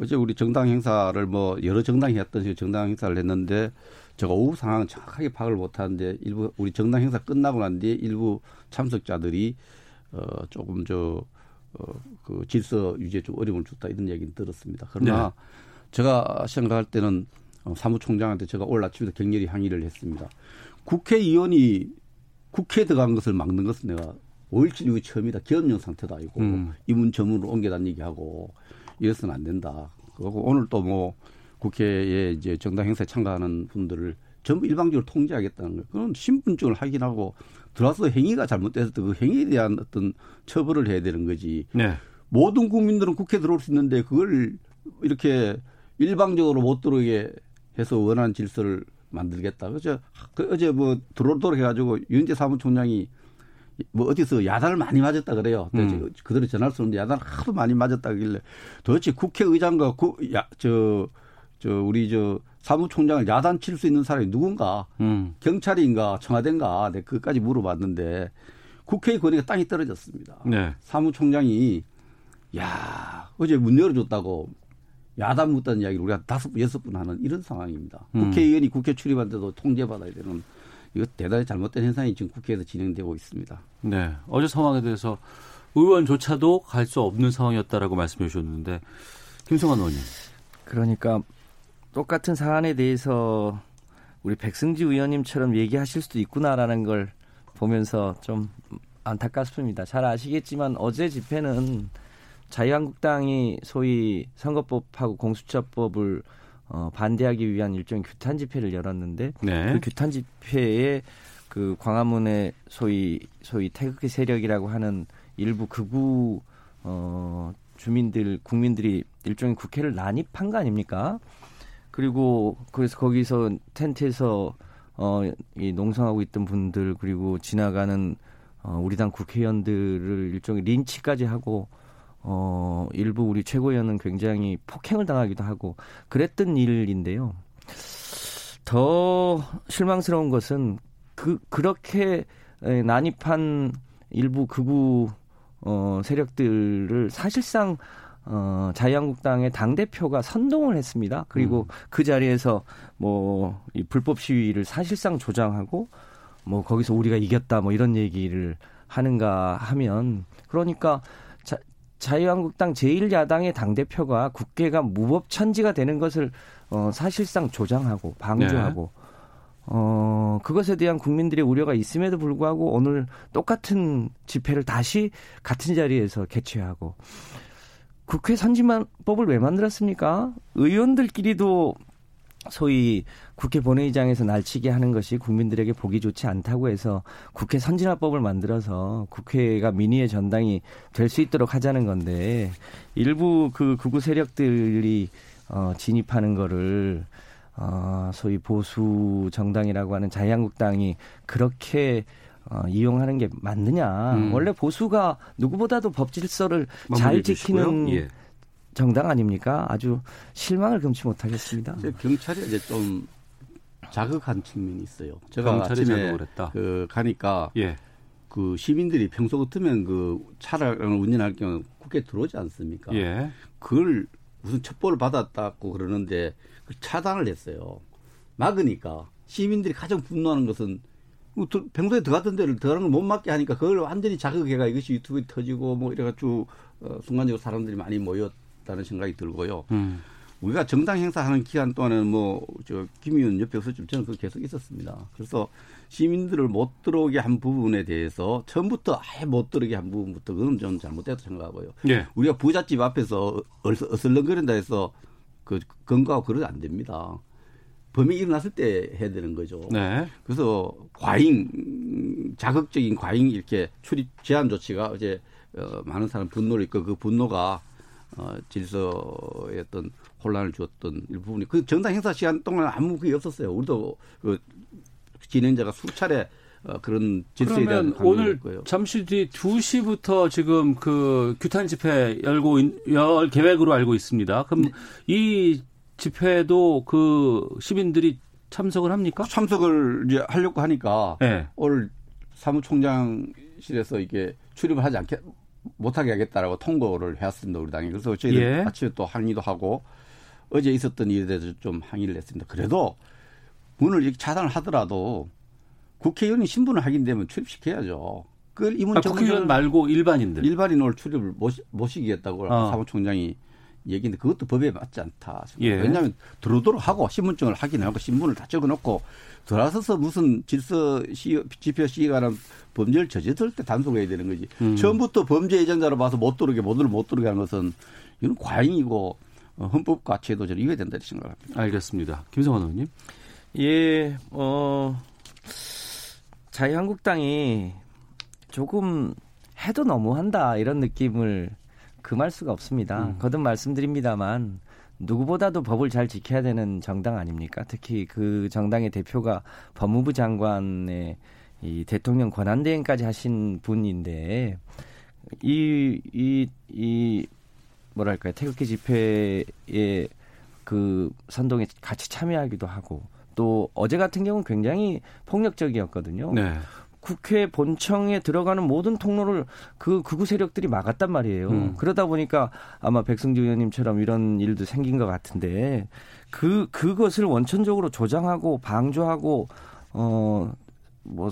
어제 우리 정당 행사를 뭐 여러 정당이 했던 정당 행사를 했는데 제가 오후 상황 정확하게 파악을 못하는데 일부 우리 정당 행사 끝나고 난 뒤에 일부 참석자들이 어 조금 저 어 그 질서 유지에 좀 어려움을 줬다 이런 얘기는 들었습니다. 그러나 네. 제가 생각할 때는 어, 사무총장한테 제가 오늘 아침에도 격렬히 항의를 했습니다. 국회의원이 국회에 들어간 것을 막는 것은 내가 5.17 이후 처음이다. 기업령 상태도 아니고 음. 이문 저문으로 옮겨다는 얘기하고 이래서는 안 된다. 그리고 오늘 또 뭐 국회에 이제 정당 행사에 참가하는 분들을 전부 일방적으로 통제하겠다는 거예요. 그건 신분증을 확인하고 들어와서 행위가 잘못돼서 그 행위에 대한 어떤 처벌을 해야 되는 거지. 네. 모든 국민들은 국회에 들어올 수 있는데 그걸 이렇게 일방적으로 못 들어오게 해서 원하는 질서를 만들겠다. 그죠? 그 어제 뭐 들어오도록 해가지고 윤재 사무총장이 뭐 어디서 야단을 많이 맞았다 그래요. 음. 그대로 전할 수 없는데 야단을 하도 많이 맞았다길래 도대체 국회의장과 구, 야, 저, 저 우리 저 사무총장을 야단 칠 수 있는 사람이 누군가 음. 경찰인가 청와대인가 네, 그까지 물어봤는데 국회의 권위가 땅이 떨어졌습니다. 네. 사무총장이 야 어제 문 열어줬다고 야단 묻다는 이야기를 우리가 다섯 여섯 분 하는 이런 상황입니다. 음. 국회의원이 국회 출입한데도 통제받아야 되는 이거 대단히 잘못된 현상이 지금 국회에서 진행되고 있습니다. 네. 어제 상황에 대해서 의원조차도 갈 수 없는 상황이었다라고 말씀해 주셨는데 김성환 의원님. 그러니까 똑같은 사안에 대해서 우리 백승지 의원님처럼 얘기하실 수도 있구나라는 걸 보면서 좀 안타깝습니다. 잘 아시겠지만 어제 집회는 자유한국당이 소위 선거법하고 공수처법을 어, 반대하기 위한 일종의 규탄 집회를 열었는데 네. 그 규탄 집회에 그 광화문의 소위 소위 태극기 세력이라고 하는 일부 극우 어 주민들 국민들이 일종의 국회를 난입한 거 아닙니까? 그리고 그래서 거기서 텐트에서 어 이 농성하고 있던 분들 그리고 지나가는 어 우리 당 국회의원들을 일종의 린치까지 하고 어, 일부 우리 최고위원은 굉장히 폭행을 당하기도 하고 그랬던 일인데요. 더 실망스러운 것은 그 그렇게 난입한 일부 극우 어, 세력들을 사실상 어, 자유한국당의 당 대표가 선동을 했습니다. 그리고 음. 그 자리에서 뭐 이 불법 시위를 사실상 조장하고 뭐 거기서 우리가 이겼다 뭐 이런 얘기를 하는가 하면 그러니까 자유한국당 제1야당의 당대표가 국회가 무법천지가 되는 것을 어, 사실상 조장하고 방조하고 네. 어, 그것에 대한 국민들의 우려가 있음에도 불구하고 오늘 똑같은 집회를 다시 같은 자리에서 개최하고 국회 선진법을 왜 만들었습니까? 의원들끼리도 소위 국회 본회의장에서 날치게 하는 것이 국민들에게 보기 좋지 않다고 해서 국회 선진화법을 만들어서 국회가 민의의 전당이 될 수 있도록 하자는 건데 일부 그 극우 세력들이 어 진입하는 거를 어 소위 보수 정당이라고 하는 자유한국당이 그렇게 어, 이용하는 게 맞느냐. 음. 원래 보수가 누구보다도 법 질서를 잘 지키는 예. 정당 아닙니까? 아주 실망을 금치 못하겠습니다. 경찰이 이제 좀 자극한 측면이 있어요. 제가 아침에 그 가니까 예. 그 시민들이 평소 같으면 그 차를 운전할 경우 국회 들어오지 않습니까? 예. 그걸 무슨 첩보를 받았다고 그러는데 그 차단을 했어요. 막으니까 시민들이 가장 분노하는 것은 뭐 평소에 들어갔던 데를 들어가는 걸 못 막게 하니까 그걸 완전히 자극해가 이것이 유튜브에 터지고 뭐 이래가지고 어, 순간적으로 사람들이 많이 모였. 같다는 생각이 들고요. 음. 우리가 정당 행사하는 기간 동안에는 뭐 저 김 의원 옆에 없었지만 저는 그 계속 있었습니다. 그래서 시민들을 못 들어오게 한 부분에 대해서 처음부터 아예 못 들어오게 한 부분부터 그건 좀 잘못됐다고 생각하고요. 예. 우리가 부잣집 앞에서 어슬렁거린다 해서 그 건강하고 그러면 안 됩니다. 범이 일어났을 때 해야 되는 거죠. 네. 그래서 과잉 자극적인 과잉 이렇게 출입 제한 조치가 어제 어, 많은 사람 분노를 있고 그 분노가 어, 질서의 어떤 혼란을 주었던 일부분이 그 정당 행사 시간 동안 아무 그게 없었어요. 우리도 그 진행자가 수차례 어, 그런 질서에 대한 오늘 있고요. 잠시 뒤 2시부터 지금 그 규탄 집회 열고 있- 열 계획으로 알고 있습니다. 그럼 네. 이 집회도 그 시민들이 참석을 합니까? 참석을 이제 하려고 하니까 네. 오늘 사무총장실에서 이게 출입을 하지 않게 못하게 하겠다라고 통보를 해왔습니다 우리 당이 그래서 저희들 예. 아침에 또 항의도 하고 어제 있었던 일에 대해서 좀 항의를 했습니다. 그래도 문을 이렇게 차단을 하더라도 국회의원이 신분을 확인되면 출입시켜야죠. 그걸 이문 아, 국회의원 말고 일반인들. 일반인 올 출입을 못, 시- 못 시키겠다고 어. 사무총장이 얘기인데 그것도 법에 맞지 않다. 예. 왜냐하면 들어오도록 하고 신분증을 확인하고 신분을 다 적어놓고 들어서서 무슨 질서 시, 집회 시위가는 범죄를 저질렀을 때 단속해야 되는 거지. 음. 처음부터 범죄 예정자로 봐서 못 들어오게 모두를 못 들어오게 하는 것은 이건 과잉이고 어, 헌법 가치에 도 저는 이해야 된다 생각합니다. 알겠습니다. 김성환 의원님. 예, 어, 자유한국당이 조금 해도 너무한다 이런 느낌을 금할 수가 없습니다. 음. 거듭 말씀드립니다만 누구보다도 법을 잘 지켜야 되는 정당 아닙니까? 특히 그 정당의 대표가 법무부 장관의 이 대통령 권한대행까지 하신 분인데 이 이 이 뭐랄까요 태극기 집회에 그 선동에 같이 참여하기도 하고 또 어제 같은 경우는 굉장히 폭력적이었거든요. 네. 국회 본청에 들어가는 모든 통로를 그 극우 세력들이 막았단 말이에요. 음. 그러다 보니까 아마 백승주 의원님처럼 이런 일도 생긴 것 같은데 그 그것을 원천적으로 조장하고 방조하고 어뭐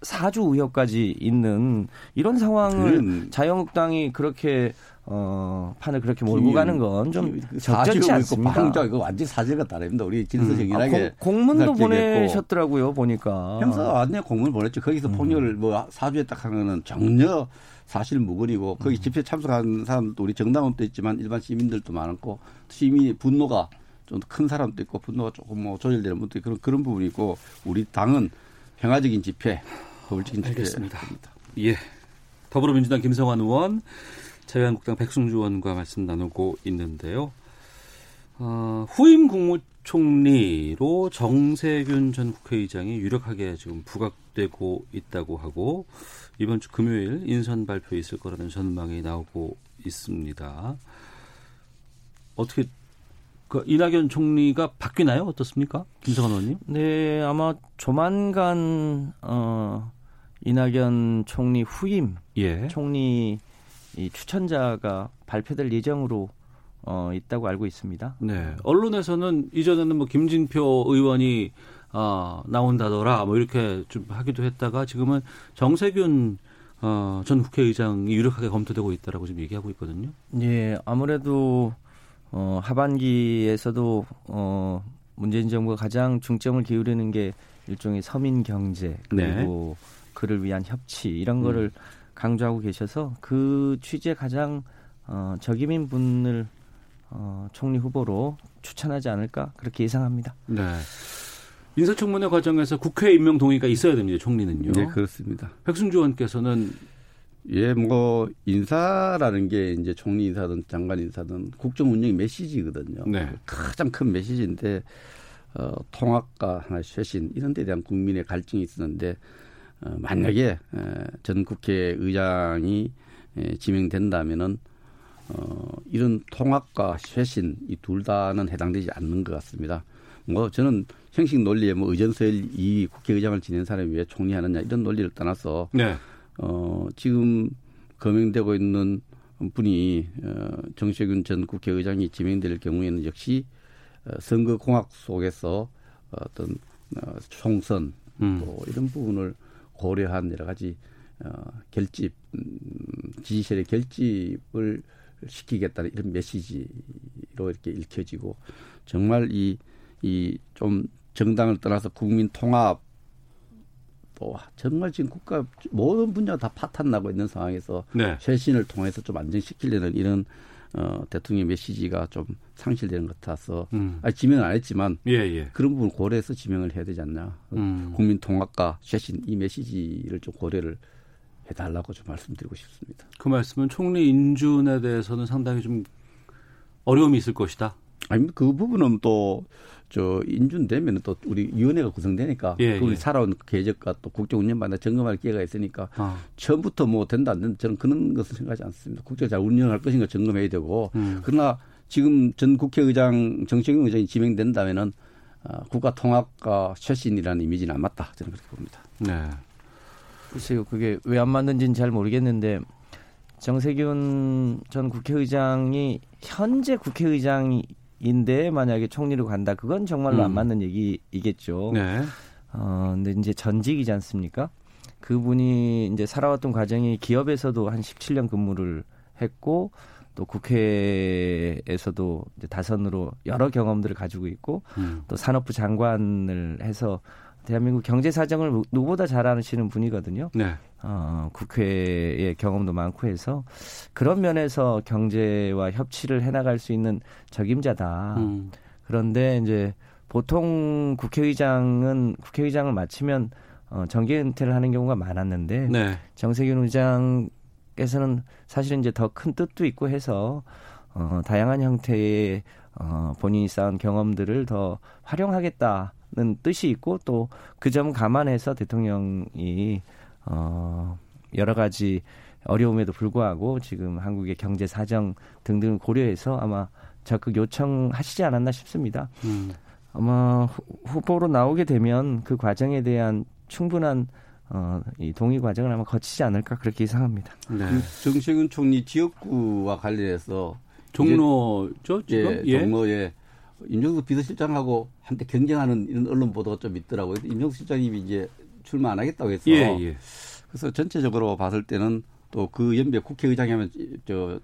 사주 의혹까지 있는 이런 상황을 그건- 자유한국당이 그렇게 어 판을 그렇게 몰고 가는 건 좀 적절치 않습니다. 방자 이거 완전 사실과 다릅니다. 우리 질서 음. 아, 공, 공문도. 보내셨더라고요 보니까. 형사가 완전 공문을 보냈죠. 거기서 폭력을 뭐 사주에 딱 하는 전혀 사실 무근이고 거기 집회 참석한 사람도 우리 정당원도 있지만 일반 시민들도 많았고 시민의 분노가 좀 큰 사람도 있고 분노가 조금 뭐 조절되는 분도 있고 그런 그런 부분이 있고 우리 당은 평화적인 집회, 법을지킨 집회. 알겠습니다. 예. 더불어민주당 김성환 의원, 자유한국당 백승주 의원과 말씀 나누고 있는데요. 어, 후임 국무총리로 정세균 전 국회의장이 유력하게 지금 부각되고 있다고 하고 이번 주 금요일 인선 발표 있을 거라는 전망이 나오고 있습니다. 어떻게 그 이낙연 총리가 바뀌나요? 어떻습니까? 김성환 의원님? 네, 아마 조만간 어 이낙연 총리 후임 예. 총리 이 추천자가 발표될 예정으로 어 있다고 알고 있습니다. 네. 언론에서는 이전에는 뭐 김진표 의원이 어, 나온다더라 뭐 이렇게 좀 하기도 했다가 지금은 정세균 어, 전 국회의장이 유력하게 검토되고 있다라고 지금 얘기하고 있거든요. 예, 아무래도 어 하반기에서도 어 문재인 정부가 가장 중점을 기울이는 게 일종의 서민 경제 그리고 그를 위한 협치 이런 거를 강조하고 계셔서 그 취지에 가장 어 적임인 분을 어 총리 후보로 추천하지 않을까 그렇게 예상합니다. 네. 인사청문회 과정에서 국회 임명 동의가 있어야 됩니다. 총리는요. 네, 그렇습니다. 백승주 의원께서는 예, 뭐 인사라는 게 이제 총리 인사든 장관 인사든 국정 운영의 메시지거든요. 네. 가장 큰 메시지인데 어, 통합과 하나의 쇄신 이런 데 대한 국민의 갈증이 있었는데 어, 만약에 에, 전 국회의장이 에, 지명된다면은 어, 이런 통합과 쇄신 이 둘 다는 해당되지 않는 것 같습니다. 뭐 저는 형식 논리에 뭐 의전서일 이 국회의장을 지낸 사람이 왜 총리하느냐 이런 논리를 떠나서 네. 어, 지금 거명되고 있는 분이 어, 정세균 전 국회의장이 지명될 경우에는 역시 어, 선거 공학 속에서 어떤 어, 총선 음. 또 이런 부분을 고려한 여러 가지 어, 결집 음, 지지세의 결집을 시키겠다는 이런 메시지로 이렇게 읽혀지고 정말 이 이 좀 정당을 떠나서 국민 통합 또 정말 지금 국가 모든 분야 다 파탄 나고 있는 상황에서 네. 쇄신을 통해서 좀 안정시키려는 이런 어, 대통령 메시지가 좀 상실되는 것 같아서 음. 아니, 지명은 안 했지만 예, 예. 그런 부분 고려해서 지명을 해야 되지 않나 음. 국민 통합과 쇄신 이 메시지를 좀 고려를 해달라고 좀 말씀드리고 싶습니다. 그 말씀은 총리 인준에 대해서는 상당히 좀 어려움이 있을 것이다. 아니 그 부분은 또 저 인준되면 또 우리 위원회가 구성되니까 예, 우리 예. 살아온 계획과 또 국정 운영반에 점검할 기회가 있으니까 아. 처음부터 뭐 된다 안 된다 저는 그런 것을 생각하지 않습니다. 국정 잘 운영할 것인가 점검해야 되고 음. 그러나 지금 전 국회의장 정책용 의장이 지명된다면은 어, 국가 통합과 쇄신이라는 이미지는 안 맞다 저는 그렇게 봅니다. 네. 글쎄요, 그게 왜 안 맞는지는 잘 모르겠는데 정세균 전 국회의장이 현재 국회의장인데 만약에 총리로 간다, 그건 정말로 음. 안 맞는 얘기이겠죠. 네. 어, 근데 이제 전직이지 않습니까? 그분이 이제 살아왔던 과정이 기업에서도 한 17년 근무를 했고 또 국회에서도 이제 다선으로 여러 경험들을 가지고 있고 음. 또 산업부 장관을 해서 대한민국 경제 사정을 누구보다 잘 아시는 분이거든요. 네. 어, 국회의 경험도 많고 해서 그런 면에서 경제와 협치를 해나갈 수 있는 적임자다. 음. 그런데 이제 보통 국회의장은 국회의장을 마치면 어, 정계 은퇴를 하는 경우가 많았는데 네. 정세균 의장 께서는 사실은 이제 더 큰 뜻도 있고 해서 어, 다양한 형태의 어, 본인이 쌓은 경험들을 더 활용하겠다. 는 뜻이 있고 또 그 점 감안해서 대통령이 어 여러 가지 어려움에도 불구하고 지금 한국의 경제 사정 등등을 고려해서 아마 적극 요청하시지 않았나 싶습니다. 음. 아마 후보로 나오게 되면 그 과정에 대한 충분한 어, 이 동의 과정을 아마 거치지 않을까 그렇게 예상합니다. 네. 그 정세균 총리 지역구와 관련해서 종로죠 지금 예, 종로에 임종석 비서실장하고 한때 경쟁하는 이런 언론 보도가 좀 있더라고요. 임종석 실장님이 이제 출마 안 하겠다고 해서 예, 예. 그래서 전체적으로 봤을 때는 또 그 연배 국회의장이 하면 저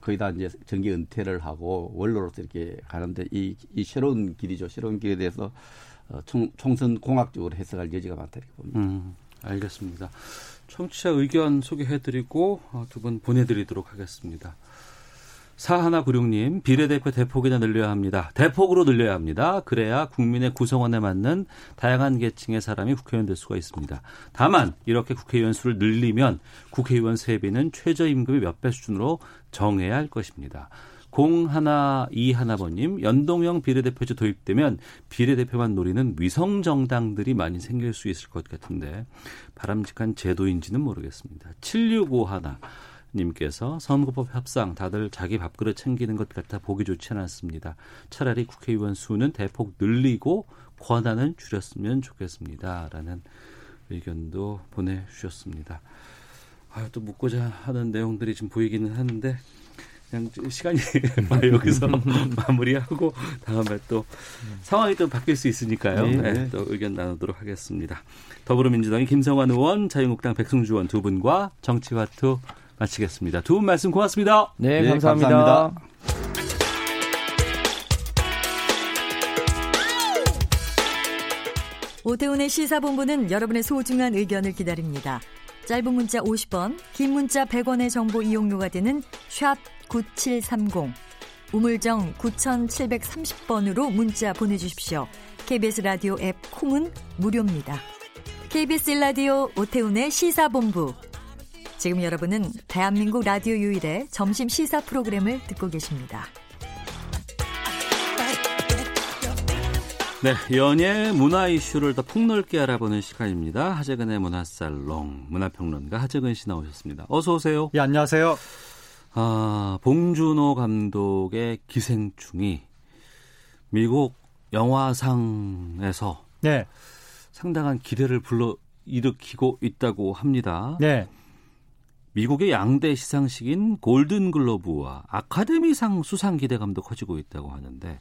거의 다 이제 정기 은퇴를 하고 원로로서 이렇게 가는데 이, 이 새로운 길이죠. 새로운 길에 대해서 어, 총, 총선 공학적으로 해석할 여지가 많다 이렇게 봅니다. 음, 알겠습니다. 청취자 의견 소개해드리고 어, 두분 보내드리도록 하겠습니다. 사하나구룡님 비례대표 대폭이나 늘려야 합니다. 대폭으로 늘려야 합니다. 그래야 국민의 구성원에 맞는 다양한 계층의 사람이 국회의원 될 수가 있습니다. 다만 이렇게 국회의원 수를 늘리면 국회의원 세비는 최저임금의 몇 배 수준으로 정해야 할 것입니다. 0121번님, 연동형 비례대표제 도입되면 비례대표만 노리는 위성정당들이 많이 생길 수 있을 것 같은데 바람직한 제도인지는 모르겠습니다. 7651, 님께서 선거법 협상 다들 자기 밥그릇 챙기는 것 같아 보기 좋지 않았습니다. 차라리 국회의원 수는 대폭 늘리고 권한은 줄였으면 좋겠습니다. 라는 의견도 보내주셨습니다. 아, 또 묻고자 하는 내용들이 좀 보이기는 하는데 그냥 시간이 <laughs> 여기서 <laughs> 마무리하고 다음에 또 상황이 또 바뀔 수 있으니까요. 네, 네. 또 의견 나누도록 하겠습니다. 더불어민주당의 김성환 의원, 자유한국당 백승주 의원 두 분과 정치화투 마치겠습니다. 두 분 말씀 고맙습니다. 네, 네 감사합니다. 감사합니다. 오태훈의 시사본부는 여러분의 소중한 의견을 기다립니다. 짧은 문자 50원, 긴 문자 100원의 정보 이용료가 되는 샵 9730, 우물정 9730번으로 문자 보내주십시오. KBS 라디오 앱 콩은 무료입니다. KBS 라디오 오태훈의 시사본부 지금 여러분은 대한민국 라디오 유일의 점심 시사 프로그램을 듣고 계십니다. 네, 연예 문화 이슈를 더 폭넓게 알아보는 시간입니다. 하재근의 문화살롱 문화평론가 하재근 씨 나오셨습니다. 어서 오세요. 예, 안녕하세요. 아, 봉준호 감독의 기생충이 미국 영화상에서 네. 상당한 기대를 불러 일으키고 있다고 합니다. 네. 미국의 양대 시상식인 골든글로브와 아카데미상 수상 기대감도 커지고 있다고 하는데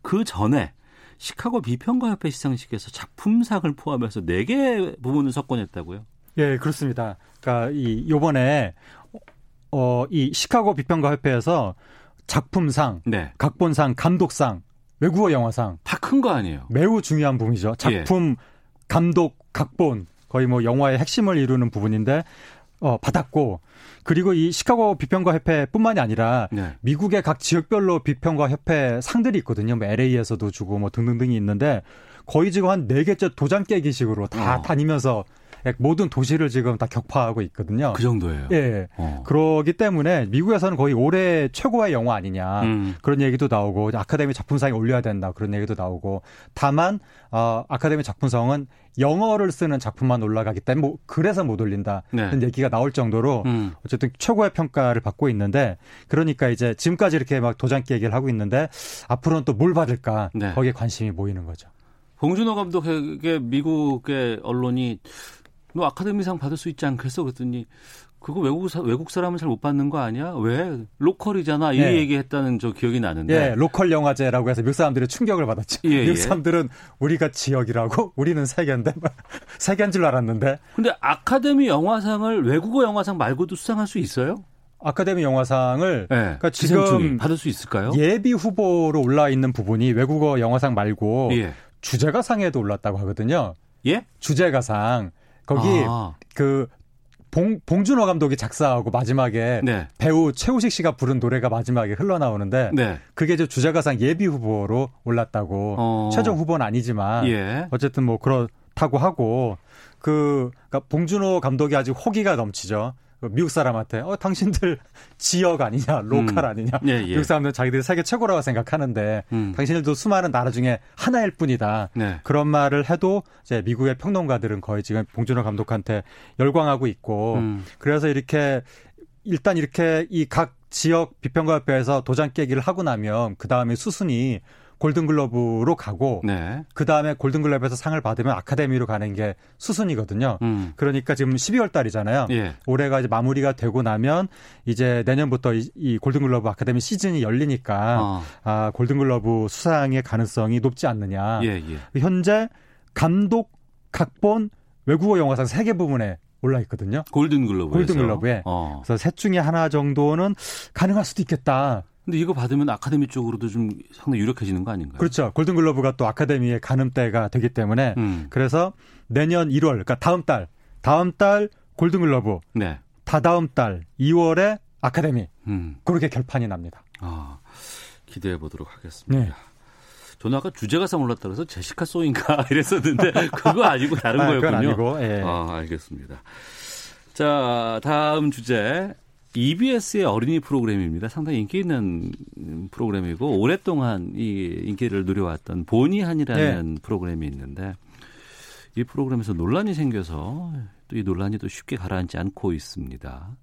그 전에 시카고 비평가협회 시상식에서 작품상을 포함해서 4개 부분을 석권했다고요? 예, 그렇습니다. 그러니까 이 요번에 어, 이 시카고 비평가 협회에서 작품상, 네. 각본상, 감독상, 외국어 영화상 다 큰 거 아니에요? 매우 중요한 부분이죠. 작품, 예. 감독, 각본 거의 뭐 영화의 핵심을 이루는 부분인데 어, 받았고 그리고 이 시카고 비평가 협회뿐만이 아니라 네. 미국의 각 지역별로 비평가 협회 상들이 있거든요. 뭐 LA에서도 주고 뭐 등등등이 있는데 거의 지금 한네 개째 도장 깨기식으로 다 어. 다니면서 모든 도시를 지금 다 격파하고 있거든요. 그 정도예요. 예. 어. 그러기 때문에 미국에서는 거의 올해 최고의 영화 아니냐 음. 그런 얘기도 나오고 아카데미 작품상에 올려야 된다 그런 얘기도 나오고 다만 어, 아카데미 작품상은 영어를 쓰는 작품만 올라가기 때문에 뭐 그래서 못 올린다 네. 그런 얘기가 나올 정도로 음. 어쨌든 최고의 평가를 받고 있는데 그러니까 이제 지금까지 이렇게 막 도장깨 얘기를 하고 있는데 앞으로는 또 뭘 받을까 네. 거기에 관심이 모이는 거죠. 봉준호 감독에게 미국의 언론이 너 아카데미상 받을 수 있지 않겠어? 그랬더니 그거 외국 사, 외국 사람은 잘 못 받는 거 아니야? 왜 로컬이잖아 이 네. 얘기했다는 저 기억이 나는데. 예, 로컬 영화제라고 해서 미국 사람들이 충격을 받았죠. 예, 미국 예. 사람들은 우리가 지역이라고 <laughs> 우리는 세계인데 <laughs> 세계인 줄 알았는데. 근데 아카데미 영화상을 외국어 영화상 말고도 수상할 수 있어요? 아카데미 영화상을 네, 그러니까 지금 받을 수 있을까요? 예비 후보로 올라 있는 부분이 외국어 영화상 말고 예. 주제가상에도 올랐다고 하거든요. 예? 주제가상. 거기 아. 그 봉, 봉준호 감독이 작사하고 마지막에 네. 배우 최우식 씨가 부른 노래가 마지막에 흘러나오는데 네. 그게 이제 주제가상 예비 후보로 올랐다고 어. 최종 후보는 아니지만 예. 어쨌든 뭐 그렇다고 하고 그 그러니까 봉준호 감독이 아주 호기가 넘치죠. 그 미국 사람한테 어 당신들 <laughs> 지역 아니냐 로컬 음. 아니냐 예, 예. 미국 사람들은 자기들이 세계 최고라고 생각하는데 음. 당신들도 수많은 나라 중에 하나일 뿐이다 네. 그런 말을 해도 이제 미국의 평론가들은 거의 지금 봉준호 감독한테 열광하고 있고 음. 그래서 이렇게 일단 이렇게 이 각 지역 비평가 협회에서 도장 깨기를 하고 나면 그 다음에 수순이 골든글러브로 가고 네. 그 다음에 골든글러브에서 상을 받으면 아카데미로 가는 게 수순이거든요. 음. 그러니까 지금 12월 달이잖아요. 예. 올해가 이제 마무리가 되고 나면 이제 내년부터 이, 이 골든글러브 아카데미 시즌이 열리니까 어. 아, 골든글러브 수상의 가능성이 높지 않느냐. 예, 예. 현재 감독, 각본, 외국어 영화상 세개 부분에 올라 있거든요. 골든글러브. 골든글러브에. 어. 그래서 셋 중에 하나 정도는 가능할 수도 있겠다. 근데 이거 받으면 아카데미 쪽으로도 좀 상당히 유력해지는 거 아닌가요? 그렇죠. 골든글러브가 또 아카데미의 가늠대가 되기 때문에 음. 그래서 내년 1월, 그러니까 다음 달, 다음 달 골든글러브, 네. 다다음 달 2월에 아카데미 음. 그렇게 결판이 납니다. 아, 기대해 보도록 하겠습니다. 네. 저는 아까 주제가상 올랐다 그래서 제시카 소인가 <laughs> 이랬었는데 그거 아니고 다른 아, 거였군요. 아니고, 예. 아, 알겠습니다. 자, 다음 주제 EBS의 어린이 프로그램입니다. 상당히 인기 있는 프로그램이고 오랫동안 이 인기를 누려왔던 보니한이라는 네. 프로그램이 있는데 이 프로그램에서 논란이 생겨서 또 이 논란이 또 쉽게 가라앉지 않고 있습니다.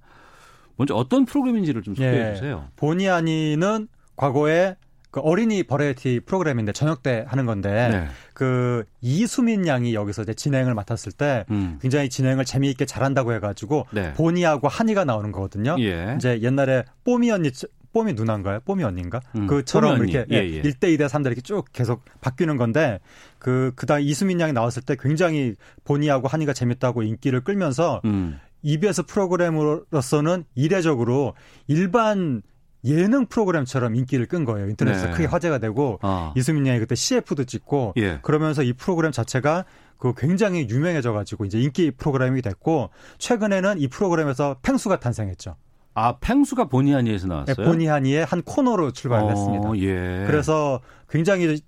먼저 어떤 프로그램인지를 좀 소개해 네. 주세요. 보니한이는 과거에 그 어린이 버라이티 프로그램인데 저녁 때 하는 건데 네. 그 이수민 양이 여기서 이제 진행을 맡았을 때 음. 굉장히 진행을 재미있게 잘한다고 해가지고 네. 보니하고 한이가 나오는 거거든요. 예. 이제 옛날에 뽀미 언니 뽀미 누나인가요? 뽀미 언니인가? 음, 그처럼 이렇게 예, 예. 1대 2대 3대 이렇게 쭉 계속 바뀌는 건데 그 그다음 이수민 양이 나왔을 때 굉장히 보니하고 한이가 재밌다고 인기를 끌면서 음. EBS 프로그램으로서는 이례적으로 일반 예능 프로그램처럼 인기를 끈 거예요. 인터넷에서 네. 크게 화제가 되고 어. 이수민 양이 그때 CF도 찍고 예. 그러면서 이 프로그램 자체가 그 굉장히 유명해져 가지고 이제 인기 프로그램이 됐고 최근에는 이 프로그램에서 팽수가 탄생했죠. 아, 팽수가 보니 하니에서 나왔어요? 네, 보니 하니의 한 코너로 출발을 어, 했습니다. 예. 그래서 굉장히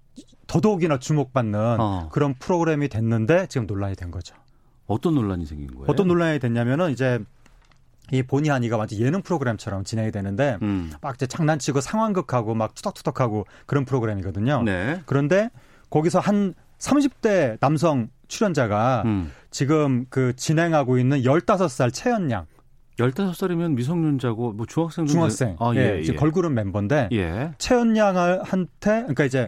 더더욱이나 주목받는 어. 그런 프로그램이 됐는데 지금 논란이 된 거죠. 어떤 논란이 생긴 거예요? 어떤 논란이 됐냐면은 이제 이 보니 하니가 완전 예능 프로그램처럼 진행이 되는데 음. 막 이제 장난치고 상황극하고 막 투덕투덕하고 그런 프로그램이거든요. 네. 그런데 거기서 한 30대 남성 출연자가 음. 지금 그 진행하고 있는 15살 채연양 15살이면 미성년자고 뭐 중학생 중학생. 아, 예, 예. 예. 걸그룹 멤버인데 예. 채연양한테 그러니까 이제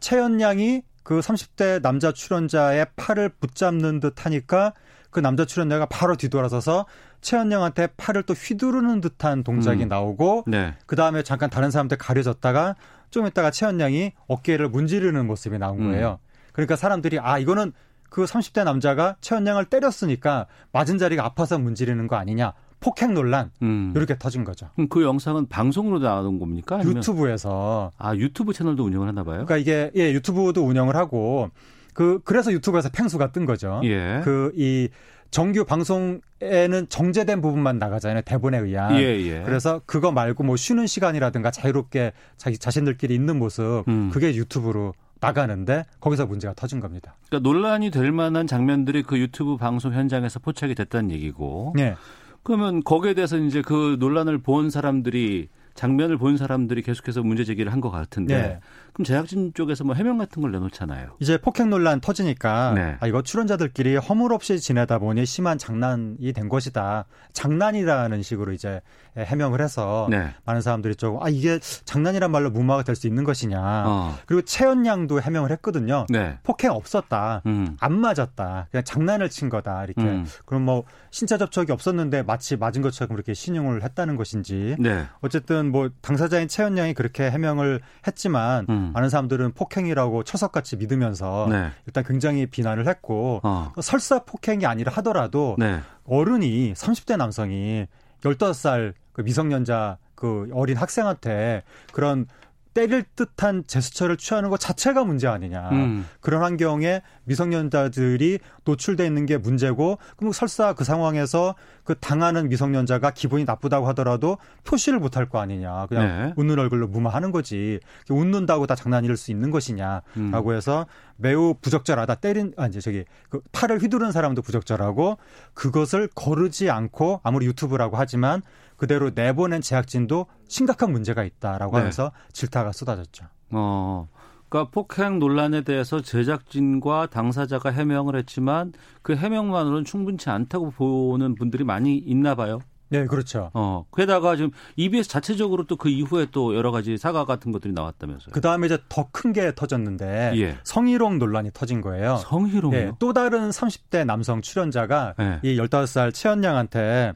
채연양이 그 30대 남자 출연자의 팔을 붙잡는 듯 하니까 그 남자 출연자가 바로 뒤돌아서서 최현영한테 팔을 또 휘두르는 듯한 동작이 음. 나오고 네. 그 다음에 잠깐 다른 사람한테 가려졌다가 좀 있다가 최현영이 어깨를 문지르는 모습이 나온 음. 거예요. 음. 그러니까 사람들이 아 이거는 그 30대 남자가 최현영을 때렸으니까 맞은 자리가 아파서 문지르는 거 아니냐 폭행 논란 음. 이렇게 터진 거죠. 그럼 그 영상은 방송으로 나온 겁니까? 아니면? 유튜브에서 아 유튜브 채널도 운영을 하나 봐요. 그러니까 이게 예 유튜브도 운영을 하고 그 그래서 유튜브에서 팽수가 뜬 거죠. 예. 그이 정규 방송에는 정제된 부분만 나가잖아요. 대본에 의한. 예, 예. 그래서 그거 말고 뭐 쉬는 시간이라든가 자유롭게 자기 자신들끼리 있는 모습 음. 그게 유튜브로 나가는데 거기서 문제가 터진 겁니다. 그러니까 논란이 될 만한 장면들이 그 유튜브 방송 현장에서 포착이 됐다는 얘기고. 네. 그러면 거기에 대해서 이제 그 논란을 본 사람들이 장면을 본 사람들이 계속해서 문제 제기를 한 것 같은데 네. 그럼 제작진 쪽에서 뭐 해명 같은 걸 내놓잖아요. 이제 폭행 논란 터지니까 네. 아, 이거 출연자들끼리 허물없이 지내다 보니 심한 장난이 된 것이다. 장난이라는 식으로 이제 해명을 해서 네. 많은 사람들이 조금 아 이게 장난이란 말로 무마가 될 수 있는 것이냐. 어. 그리고 최연양도 해명을 했거든요. 네. 폭행 없었다. 음. 안 맞았다. 그냥 장난을 친 거다. 이렇게. 음. 그럼 뭐 신체 접촉이 없었는데 마치 맞은 것처럼 그렇게 신용을 했다는 것인지. 네. 어쨌든 뭐 당사자인 최연양이 그렇게 해명을 했지만 음. 많은 사람들은 폭행이라고 철석같이 믿으면서 네. 일단 굉장히 비난을 했고 어. 설사 폭행이 아니라 하더라도 네. 어른이 30대 남성이 15살 그 미성년자 그 어린 학생한테 그런 때릴 듯한 제스처를 취하는 것 자체가 문제 아니냐. 음. 그런 환경에 미성년자들이 노출돼 있는 게 문제고 그럼 설사 그 상황에서 그 당하는 미성년자가 기분이 나쁘다고 하더라도 표시를 못할 거 아니냐. 그냥 네. 웃는 얼굴로 무마하는 거지. 웃는다고 다 장난일 수 있는 것이냐라고 음. 해서 매우 부적절하다. 때린 아 이제 저기 그 팔을 휘두른 사람도 부적절하고 그것을 거르지 않고 아무리 유튜브라고 하지만 그대로 내보낸 제작진도 심각한 문제가 있다라고 네. 하면서 질타가 쏟아졌죠. 어. 그러니까 폭행 논란에 대해서 제작진과 당사자가 해명을 했지만 그 해명만으로는 충분치 않다고 보는 분들이 많이 있나 봐요. 네, 그렇죠. 어, 게다가 지금 EBS 자체적으로 또 그 이후에 또 여러 가지 사과 같은 것들이 나왔다면서요. 그 다음에 이제 더 큰 게 터졌는데 예. 성희롱 논란이 터진 거예요. 성희롱이요? 예, 또 다른 30대 남성 출연자가 예. 이 15살 최연양한테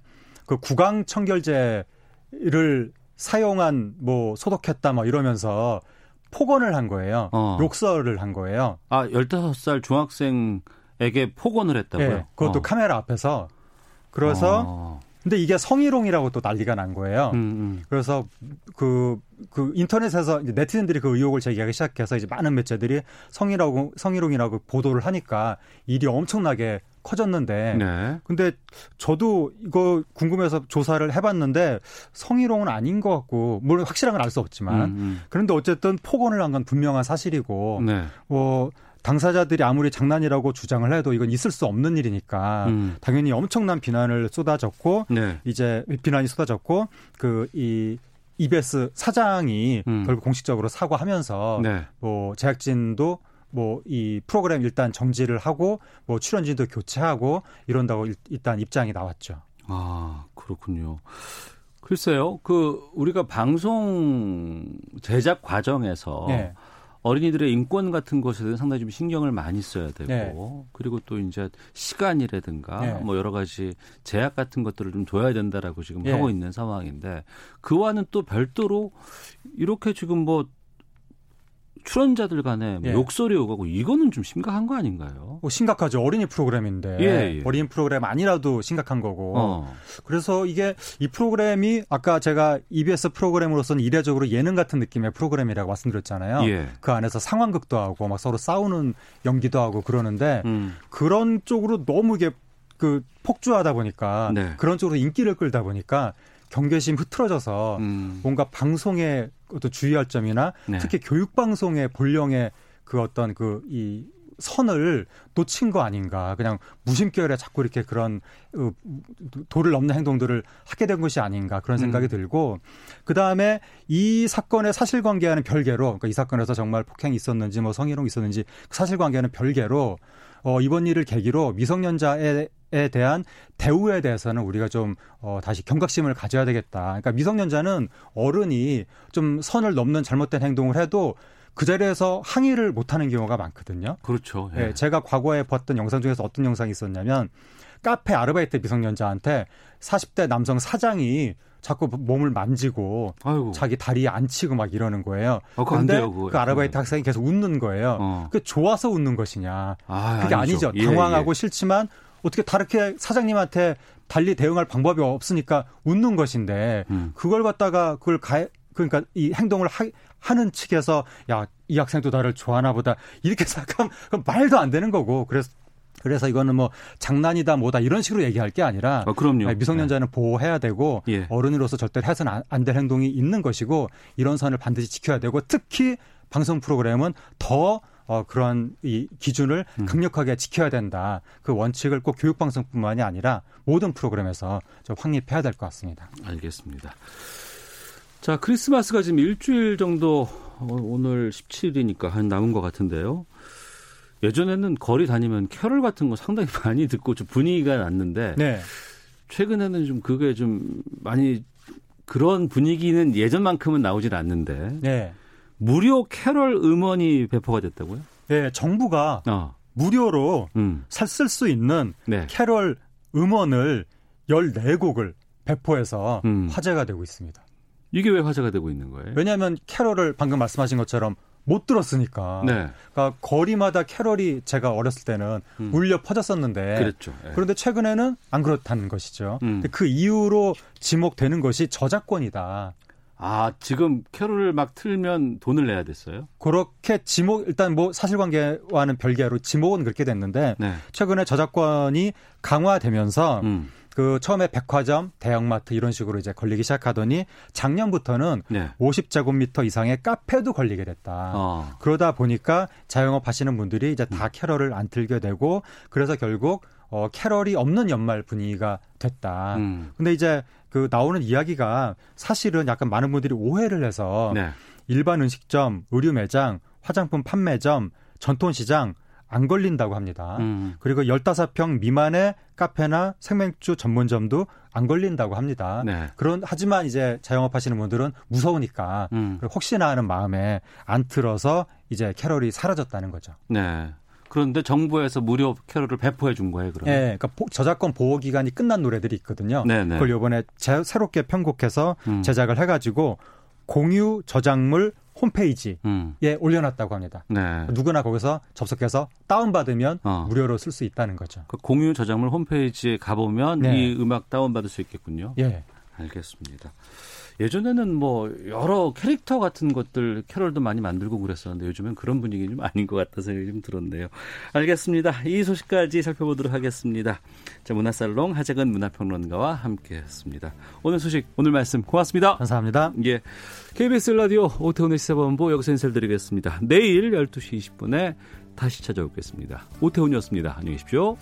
그 구강 청결제를 사용한 뭐 소독했다 뭐 이러면서 폭언을 한 거예요. 어. 욕설을 한 거예요. 아, 15살 중학생에게 폭언을 했다고요? 네, 그것도 어. 카메라 앞에서. 그래서 어. 근데 이게 성희롱이라고 또 난리가 난 거예요. 음, 음. 그래서 그, 그 인터넷에서 네티즌들이 그 의혹을 제기하기 시작해서 이제 많은 매체들이 성희라고, 성희롱이라고 보도를 하니까 일이 엄청나게 커졌는데. 네. 근데 저도 이거 궁금해서 조사를 해봤는데 성희롱은 아닌 것 같고, 물론 확실한 건 알 수 없지만. 음, 음. 그런데 어쨌든 폭언을 한 건 분명한 사실이고, 네. 뭐, 당사자들이 아무리 장난이라고 주장을 해도 이건 있을 수 없는 일이니까 음. 당연히 엄청난 비난을 쏟아졌고 네. 이제 비난이 쏟아졌고 그이 EBS 사장이 음. 결국 공식적으로 사과하면서 네. 뭐 제작진도 뭐 이 프로그램 일단 정지를 하고 뭐 출연진도 교체하고 이런다고 일단 입장이 나왔죠. 아 그렇군요. 글쎄요, 그 우리가 방송 제작 과정에서 네. 어린이들의 인권 같은 것에 대해 상당히 좀 신경을 많이 써야 되고 네. 그리고 또 이제 시간이라든가 네. 뭐 여러 가지 제약 같은 것들을 좀 둬야 된다라고 지금 네. 하고 있는 상황인데 그와는 또 별도로 이렇게 지금 뭐 출연자들 간에 뭐 예. 욕설이 오가고 이거는 좀 심각한 거 아닌가요? 뭐 심각하죠. 어린이 프로그램인데 예, 예. 어린이 프로그램 아니라도 심각한 거고. 어. 그래서 이게 이 프로그램이 아까 제가 EBS 프로그램으로서는 이례적으로 예능 같은 느낌의 프로그램이라고 말씀드렸잖아요. 예. 그 안에서 상황극도 하고 막 서로 싸우는 연기도 하고 그러는데 음. 그런 쪽으로 너무 이게 그 폭주하다 보니까 네. 그런 쪽으로 인기를 끌다 보니까 경계심 흐트러져서 음. 뭔가 방송에 또 주의할 점이나 네. 특히 교육 방송의 본령의 그 어떤 그이 선을 놓친 거 아닌가. 그냥 무심결에 자꾸 이렇게 그런 어, 도를 넘는 행동들을 하게 된 것이 아닌가 그런 생각이 음. 들고 그 다음에 이 사건의 사실관계와는 별개로 그러니까 이 사건에서 정말 폭행이 있었는지 뭐 성희롱 있었는지 그 사실관계는 별개로 어, 이번 일을 계기로 미성년자에 에 대한 대우에 대해서는 우리가 좀 어, 다시 경각심을 가져야 되겠다. 그러니까 미성년자는 어른이 좀 선을 넘는 잘못된 행동을 해도 그 자리에서 항의를 못하는 경우가 많거든요. 그렇죠. 예. 네, 제가 과거에 봤던 영상 중에서 어떤 영상이 있었냐면 카페 아르바이트 미성년자한테 40대 남성 사장이 자꾸 몸을 만지고 아이고. 자기 다리에 앉히고 막 이러는 거예요. 어, 근데 그 아르바이트 학생이 계속 웃는 거예요. 어. 그게 좋아서 웃는 것이냐? 아, 그게 아니죠. 아니죠. 당황하고 예, 예. 싫지만 어떻게 다르게 사장님한테 달리 대응할 방법이 없으니까 웃는 것인데 음. 그걸 갖다가 그걸 가 그러니까 이 행동을 하, 하는 측에서 야 이 학생도 나를 좋아하나 보다 이렇게 <laughs> 생각하면 말도 안 되는 거고 그래서 그래서 이거는 뭐 장난이다 뭐다 이런 식으로 얘기할 게 아니라 아, 그럼요. 미성년자는 네. 보호해야 되고 예. 어른으로서 절대로 해서는 안 될 행동이 있는 것이고 이런 선을 반드시 지켜야 되고 특히 방송 프로그램은 더 어, 그런 이 기준을 음. 강력하게 지켜야 된다. 그 원칙을 꼭 교육방송뿐만이 아니라 모든 프로그램에서 좀 확립해야 될 것 같습니다. 알겠습니다. 자, 크리스마스가 지금 일주일 정도 어, 오늘 17일이니까 한 남은 것 같은데요. 예전에는 거리 다니면 캐럴 같은 거 상당히 <laughs> 많이 듣고 좀 분위기가 났는데 네. 최근에는 좀 그게 좀 많이 그런 분위기는 예전만큼은 나오질 않는데 네. 무료 캐럴 음원이 배포가 됐다고요? 네, 정부가 어. 무료로 음. 쓸수 있는 네. 캐럴 음원을 14곡을 배포해서 음. 화제가 되고 있습니다. 이게 왜 화제가 되고 있는 거예요? 왜냐하면 캐럴을 방금 말씀하신 것처럼 못 들었으니까. 네. 그러니까 거리마다 캐럴이 제가 어렸을 때는 음. 울려 퍼졌었는데. 그랬죠. 네. 그런데 최근에는 안 그렇다는 것이죠. 음. 그 이유로 지목되는 것이 저작권이다. 아, 지금 캐롤을 막 틀면 돈을 내야 됐어요? 그렇게 지목, 일단 뭐 사실관계와는 별개로 지목은 그렇게 됐는데, 네. 최근에 저작권이 강화되면서, 음. 그 처음에 백화점, 대형마트 이런 식으로 이제 걸리기 시작하더니 작년부터는 네. 50제곱미터 이상의 카페도 걸리게 됐다. 어. 그러다 보니까 자영업 하시는 분들이 이제 다 음. 캐럴을 안 틀게 되고 그래서 결국 어 캐럴이 없는 연말 분위기가 됐다. 음. 근데 이제 그 나오는 이야기가 사실은 약간 많은 분들이 오해를 해서 네. 일반 음식점, 의류 매장, 화장품 판매점, 전통시장 안 걸린다고 합니다. 음. 그리고 15평 미만의 카페나 생맥주 전문점도 안 걸린다고 합니다. 네. 그런 하지만 이제 자영업 하시는 분들은 무서우니까 음. 혹시나 하는 마음에 안 틀어서 이제 캐럴이 사라졌다는 거죠. 네. 그런데 정부에서 무료 캐럴을 배포해 준 거예요, 그러면? 네, 그러니까 저작권 보호 기간이 끝난 노래들이 있거든요. 네네. 네. 그걸 요번에 새롭게 편곡해서 음. 제작을 해 가지고 공유 저작물 홈페이지에 음. 올려놨다고 합니다. 네. 누구나 거기서 접속해서 다운받으면 어. 무료로 쓸 수 있다는 거죠. 그 공유 저작물 홈페이지에 가보면 네. 이 음악 다운받을 수 있겠군요. 예. 알겠습니다. 예전에는 뭐 여러 캐릭터 같은 것들 캐럴도 많이 만들고 그랬었는데 요즘엔 그런 분위기 좀 아닌 것 같다 생각이 좀 들었네요. 알겠습니다. 이 소식까지 살펴보도록 하겠습니다. 자, 문화살롱 하재근 문화평론가와 함께했습니다. 오늘 소식 오늘 말씀 고맙습니다. 감사합니다. 예, KBS 라디오 오태훈의 시사본부 여기서 인사를 드리겠습니다. 내일 12시 20분에 다시 찾아오겠습니다. 오태훈이었습니다. 안녕히 계십시오.